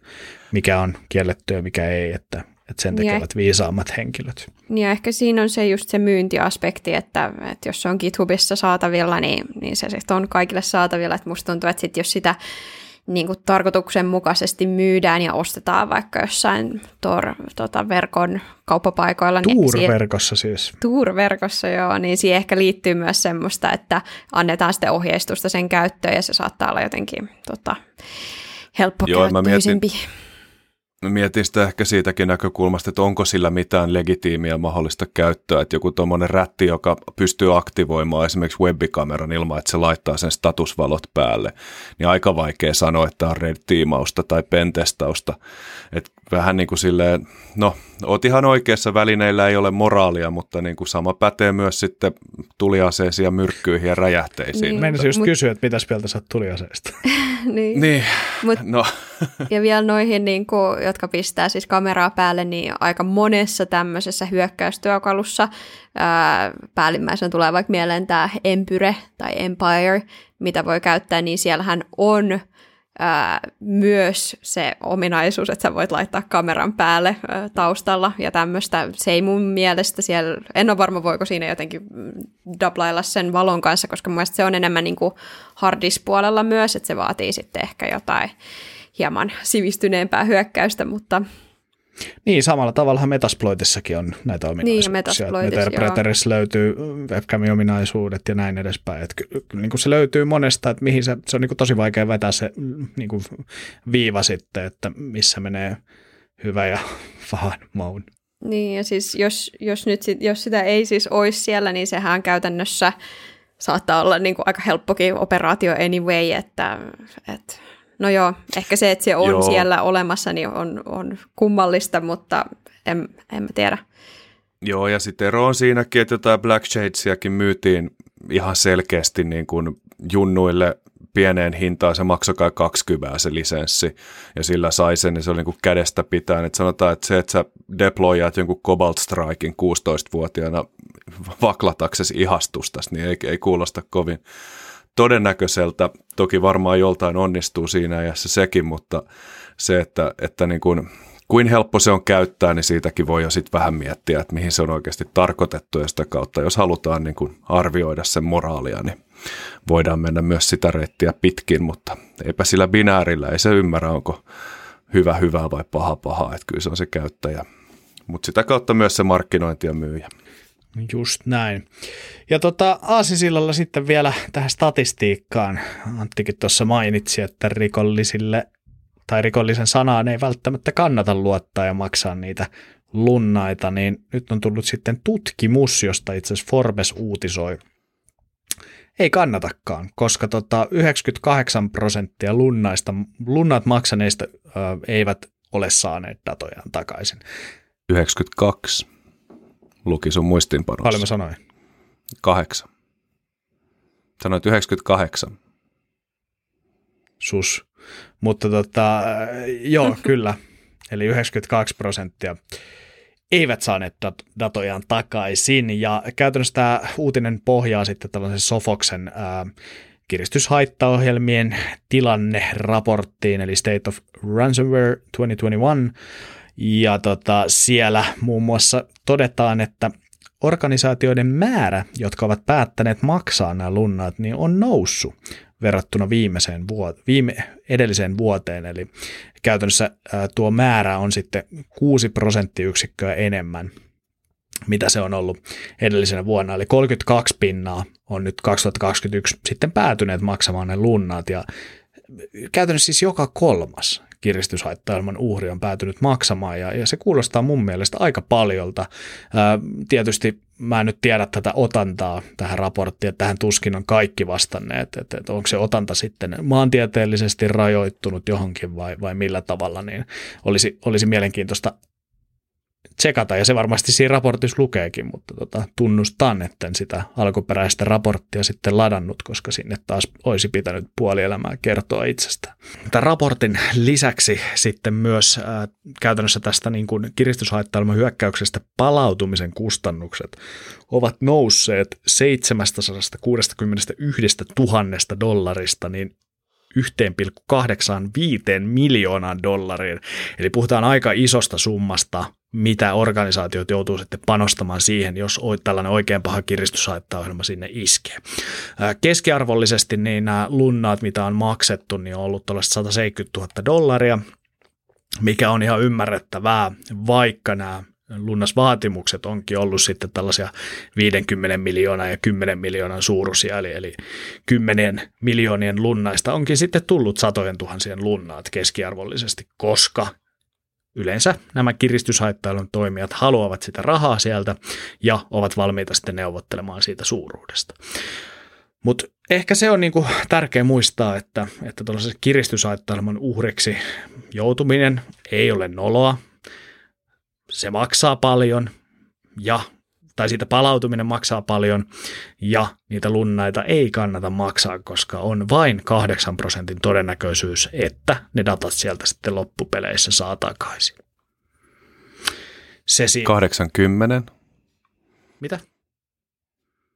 mikä on kielletty ja mikä ei, että, että sen tekevät ja, viisaammat henkilöt. Ja ehkä siinä on se just se myyntiaspekti, että, että jos se on GitHubissa saatavilla, niin, niin se sitten on kaikille saatavilla. Että musta tuntuu, että sit jos sitä niin kuin tarkoituksenmukaisesti myydään ja ostetaan vaikka jossain tor, tota, verkon kauppapaikoilla. Niin Tuur-verkossa siis. Tuur-verkossa, joo, niin siihen ehkä liittyy myös semmoista, että annetaan sitten ohjeistusta sen käyttöön ja se saattaa olla jotenkin tota, helppokäyttöisempi. Joo, mä mietin, mietin sitä ehkä siitäkin näkökulmasta, että onko sillä mitään legitiimiä mahdollista käyttöä, että joku tuommoinen rätti, joka pystyy aktivoimaan esimerkiksi webikameran ilman, että se laittaa sen statusvalot päälle, niin aika vaikea sanoa, että on red-tiimausta tai pentestausta. Et vähän niin kuin silleen, no, oot ihan oikeassa, välineillä ei ole moraalia, mutta niin kuin sama pätee myös sitten tuliaseisiin ja myrkkyihin ja räjähteisiin. Niin. Meinasin just Mut... kysyä, että mitäs mieltä sä oot tuliaseista. niin. niin. Mut, no. ja vielä noihin, niin kuin, jotka pistää siis kameraa päälle, niin aika monessa tämmöisessä hyökkäystyökalussa ää, päällimmäisenä tulee vaikka mieleen tämä Empyre tai Empire, mitä voi käyttää, niin siellähän on ää, myös se ominaisuus, että sä voit laittaa kameran päälle ää, taustalla ja tämmöistä. Se ei mun mielestä siellä, en ole varma voiko siinä jotenkin dublailla sen valon kanssa, koska mun mielestä se on enemmän niin hardispuolella myös, että se vaatii sitten ehkä jotain hieman sivistyneempää hyökkäystä, mutta niin, samalla tavalla Metasploitissakin on näitä ominaisuuksia. Niin, Interpreterissa löytyy webcamin ominaisuudet ja näin edespäin. Että niin kuin se löytyy monesta, että mihin se, se on niin kuin tosi vaikea vetää se niin kuin viiva sitten, että missä menee hyvä ja fahan mode. Niin, ja siis jos, jos, nyt, jos sitä ei siis olisi siellä, niin sehän käytännössä saattaa olla niin kuin aika helppokin operaatio anyway, että, että No joo, ehkä se, että se on joo. siellä olemassa, niin on, on kummallista, mutta en, en mä tiedä. Joo, ja sitten ero on siinäkin, että jotain Black Shadesiakin myytiin ihan selkeästi niin kuin junnuille pieneen hintaan, se maksoi kai 20 se lisenssi, ja sillä sai sen, niin se oli niin kuin kädestä pitää. Et sanotaan, että se, että sä deployat jonkun Cobalt Strikein 16-vuotiaana vaklataksesi ihastustas, niin ei, ei kuulosta kovin todennäköiseltä. Toki varmaan joltain onnistuu siinä ja se sekin, mutta se, että, että niin kuin, kuin helppo se on käyttää, niin siitäkin voi jo sitten vähän miettiä, että mihin se on oikeasti tarkoitettu ja sitä kautta, jos halutaan niin kuin arvioida sen moraalia, niin voidaan mennä myös sitä reittiä pitkin, mutta eipä sillä binäärillä, ei se ymmärrä, onko hyvä hyvää vai paha paha, että kyllä se on se käyttäjä. Mutta sitä kautta myös se markkinointi ja myyjä. Just näin. Ja tota, Aasisillalla sitten vielä tähän statistiikkaan. Anttikin tuossa mainitsi, että rikollisille tai rikollisen sanaan ei välttämättä kannata luottaa ja maksaa niitä lunnaita, niin nyt on tullut sitten tutkimus, josta itse asiassa Forbes uutisoi. Ei kannatakaan, koska tota 98 prosenttia lunnaista, lunnat maksaneista ö, eivät ole saaneet datojaan takaisin. 92 luki sun muistinpanossa. Paljon mä sanoin? Kahdeksan. Sanoit 98. Sus. Mutta tota, joo, kyllä. Eli 92 prosenttia eivät saaneet dat- datojaan takaisin. Ja käytännössä tämä uutinen pohjaa sitten tällaisen Sofoksen ää, kiristyshaittaohjelmien tilanneraporttiin, eli State of Ransomware 2021. Ja tota, siellä muun muassa todetaan, että organisaatioiden määrä, jotka ovat päättäneet maksaa nämä lunnat, niin on noussut verrattuna viimeiseen vuot- viime, edelliseen vuoteen. Eli käytännössä ää, tuo määrä on sitten 6 prosenttiyksikköä enemmän, mitä se on ollut edellisenä vuonna. Eli 32 pinnaa on nyt 2021 sitten päätyneet maksamaan ne lunnat ja käytännössä siis joka kolmas kiristyshaittailman uhri on päätynyt maksamaan ja, ja se kuulostaa mun mielestä aika paljolta. Ää, tietysti mä en nyt tiedä tätä otantaa tähän raporttiin, että tähän tuskin on kaikki vastanneet, että, että onko se otanta sitten maantieteellisesti rajoittunut johonkin vai, vai millä tavalla, niin olisi, olisi mielenkiintoista tsekata, ja se varmasti siinä raportissa lukeekin, mutta tota, tunnustan, että en sitä alkuperäistä raporttia sitten ladannut, koska sinne taas olisi pitänyt puolielämää kertoa itsestä. Tämän raportin lisäksi sitten myös ää, käytännössä tästä niin kuin kiristyshaittailman hyökkäyksestä palautumisen kustannukset ovat nousseet 761 000 dollarista niin 1,85 miljoonaan dollariin. Eli puhutaan aika isosta summasta, mitä organisaatiot joutuu sitten panostamaan siihen, jos tällainen oikein paha kiristyshaittaohjelma sinne iskee. Keskiarvollisesti niin nämä lunnaat, mitä on maksettu, niin on ollut 170 000 dollaria, mikä on ihan ymmärrettävää, vaikka nämä lunnasvaatimukset onkin ollut sitten tällaisia 50 miljoonaa ja 10 miljoonan suuruisia, eli, eli 10 miljoonien lunnaista onkin sitten tullut satojen tuhansien lunnaat keskiarvollisesti, koska yleensä nämä kiristyshaittailun toimijat haluavat sitä rahaa sieltä ja ovat valmiita sitten neuvottelemaan siitä suuruudesta. Mutta ehkä se on niinku tärkeä muistaa, että, että tällaisen kiristyshaittailman uhriksi joutuminen ei ole noloa, se maksaa paljon ja tai siitä palautuminen maksaa paljon ja niitä lunnaita ei kannata maksaa, koska on vain 8 prosentin todennäköisyys, että ne datat sieltä sitten loppupeleissä saa takaisin. Se si- 80? Mitä?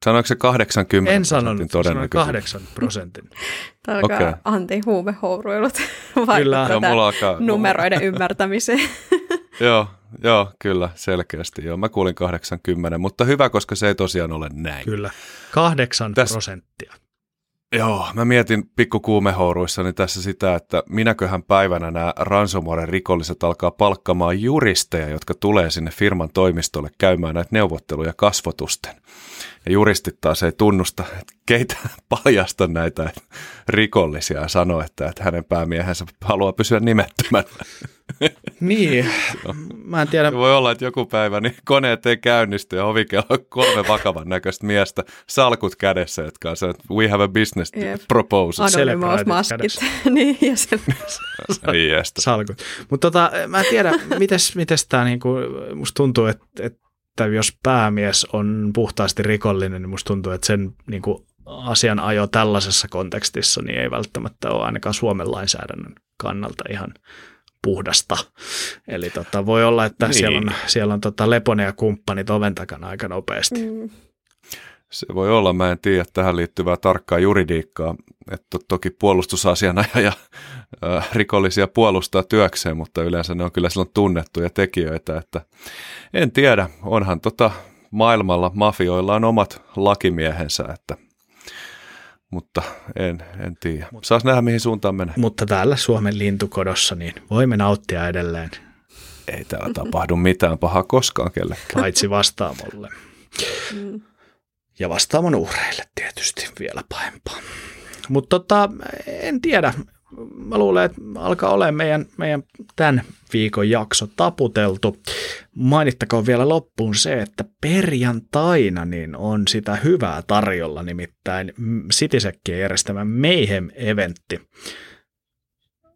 Sanoiko se 80 En sanonut, sanoin 8 prosentin. Tämä alkaa okay. Antti huumehouruilut Kyllä. Joo, mulla alkaa... numeroiden ymmärtämiseen. Joo, joo, kyllä, selkeästi. Joo, mä kuulin 80, mutta hyvä, koska se ei tosiaan ole näin. Kyllä, 8 Täs... prosenttia. Joo, mä mietin pikkukuumehouruissani tässä sitä, että minäköhän päivänä nämä ransomware-rikolliset alkaa palkkamaan juristeja, jotka tulee sinne firman toimistolle käymään näitä neuvotteluja kasvotusten. Ja juristit taas ei tunnusta, että keitä paljasta näitä rikollisia ja sanoo, että, että hänen päämiehensä haluaa pysyä nimettömänä. Niin, mä en tiedä. Voi olla, että joku päivä niin koneet ei käynnisty ja ovikello kolme vakavan näköistä miestä, salkut kädessä, jotka on se, että we have a business yep. proposal. Anonymous maskit. niin, ja se. niin, Salkut. Mutta tota, mä en tiedä, mites, mites tämä niinku, musta tuntuu, että, että jos päämies on puhtaasti rikollinen, niin musta tuntuu, että sen niinku, asianajo tällaisessa kontekstissa niin ei välttämättä ole ainakaan Suomen lainsäädännön kannalta ihan puhdasta. Eli tota, voi olla, että niin. siellä on, siellä on tota Leponen ja kumppanit oven takana aika nopeasti. Mm. Se voi olla, mä en tiedä tähän liittyvää tarkkaa juridiikkaa, että toki puolustusasianajaja äh, rikollisia puolustaa työkseen, mutta yleensä ne on kyllä silloin tunnettuja tekijöitä, että en tiedä, onhan tota maailmalla mafioilla on omat lakimiehensä, että mutta en, en tiedä. Saas nähdä, mihin suuntaan menee. Mutta täällä Suomen lintukodossa niin voimme nauttia edelleen. Ei täällä tapahdu mitään pahaa koskaan kellekään. Paitsi vastaamolle. Mm. Ja vastaamon uhreille tietysti vielä pahempaa. Mutta tota, en tiedä. Mä luulen, että alkaa olla meidän, meidän tämän viikon jakso taputeltu. Mainittakoon vielä loppuun se, että perjantaina niin on sitä hyvää tarjolla, nimittäin Citisekkien järjestämä Mayhem-eventti.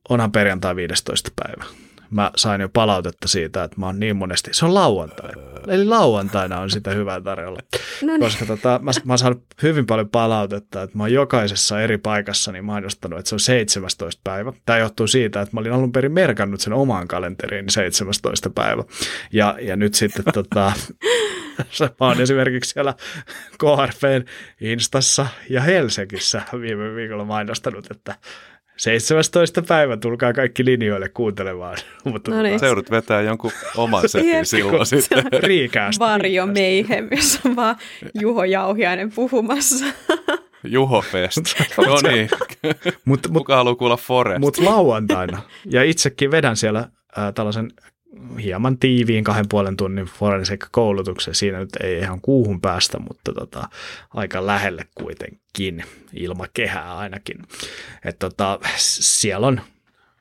Onhan perjantai 15. päivä mä sain jo palautetta siitä, että mä oon niin monesti, se on lauantai. Eli lauantaina on sitä hyvää tarjolla. No niin. Koska tota, mä, mä oon saanut hyvin paljon palautetta, että mä oon jokaisessa eri paikassa niin mainostanut, että se on 17. päivä. Tämä johtuu siitä, että mä olin alun perin merkannut sen omaan kalenteriin 17. päivä. Ja, ja nyt sitten tota, mä oon esimerkiksi siellä KRFn Instassa ja Helsingissä viime viikolla mainostanut, että 17. päivä, tulkaa kaikki linjoille kuuntelemaan. Mutta no niin. Seudut vetää jonkun oman setin silloin sitten. Riikäästi. Varjo meihem, jos on vaan Juho Jauhiainen puhumassa. Juho Fest. no niin. Mut, mut, Kuka haluaa kuulla Forest? Mutta lauantaina, ja itsekin vedän siellä äh, tällaisen hieman tiiviin kahden puolen tunnin forensikka-koulutuksen. Siinä nyt ei ihan kuuhun päästä, mutta tota, aika lähelle kuitenkin ilmakehää ainakin. Et tota, siellä on,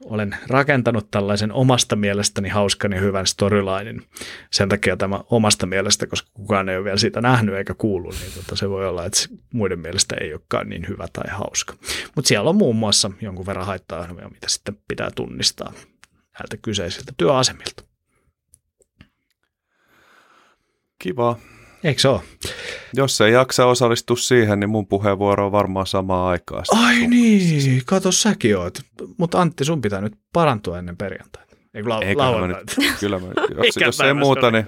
olen rakentanut tällaisen omasta mielestäni hauskan ja hyvän storylinein. Sen takia tämä omasta mielestä, koska kukaan ei ole vielä sitä nähnyt eikä kuullut, niin tota, se voi olla, että muiden mielestä ei olekaan niin hyvä tai hauska. Mutta siellä on muun muassa jonkun verran haittaa mitä sitten pitää tunnistaa näiltä kyseisiltä työasemilta. Kiva. Eikö se ole? Jos ei jaksa osallistua siihen, niin mun puheenvuoro on varmaan samaa aikaa. Ai niin, kato säkin oot. Mutta Antti, sun pitää nyt parantua ennen perjantaita. Ei, mä nyt, kyllä mä, jos, jos ei muuta, niin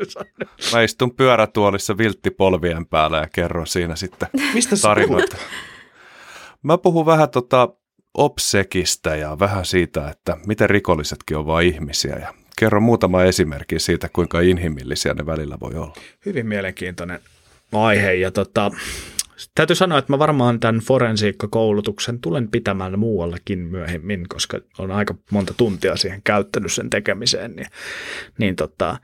mä istun pyörätuolissa vilttipolvien päällä ja kerron siinä sitten Mistä tarinoita. Mä puhun vähän tota obsekistä ja vähän siitä, että miten rikollisetkin on vain ihmisiä ja Kerro muutama esimerkki siitä, kuinka inhimillisiä ne välillä voi olla. Hyvin mielenkiintoinen aihe ja tota, täytyy sanoa, että mä varmaan tämän forensiikkakoulutuksen tulen pitämään muuallakin myöhemmin, koska on aika monta tuntia siihen käyttänyt sen tekemiseen. Niin, niin tota,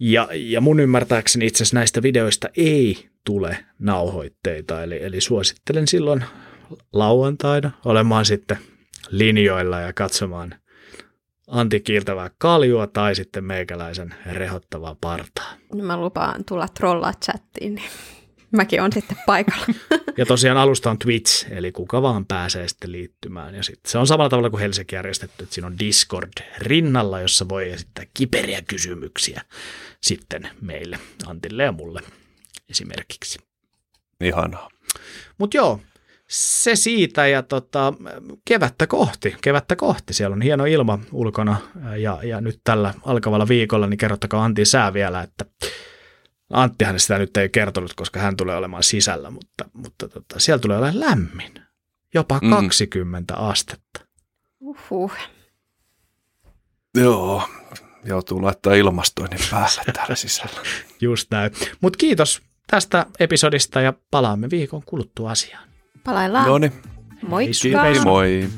ja, ja mun ymmärtääkseni itse asiassa näistä videoista ei tule nauhoitteita, eli, eli suosittelen silloin lauantaina olemaan sitten linjoilla ja katsomaan – Antti kiiltävää kaljua tai sitten meikäläisen rehottavaa partaa. No mä lupaan tulla trollaa chattiin, niin mäkin on sitten paikalla. Ja tosiaan alusta on Twitch, eli kuka vaan pääsee sitten liittymään. Ja sitten se on samalla tavalla kuin Helsinki järjestetty, että siinä on Discord rinnalla, jossa voi esittää kiperiä kysymyksiä sitten meille, Antille ja mulle esimerkiksi. Ihanaa. Mutta joo, se siitä ja tota, kevättä kohti, kevättä kohti. Siellä on hieno ilma ulkona ja, ja nyt tällä alkavalla viikolla, niin kerrottakaa Antti sää vielä, että Anttihan sitä nyt ei kertonut, koska hän tulee olemaan sisällä, mutta, mutta tota, siellä tulee olemaan lämmin, jopa mm. 20 astetta. Uhuh. Joo, joutuu laittaa ilmastoinnin päälle täällä sisällä. Just näin. Mutta kiitos tästä episodista ja palaamme viikon kuluttua asiaan. Palaillaan. No niin. Moikka. Moi.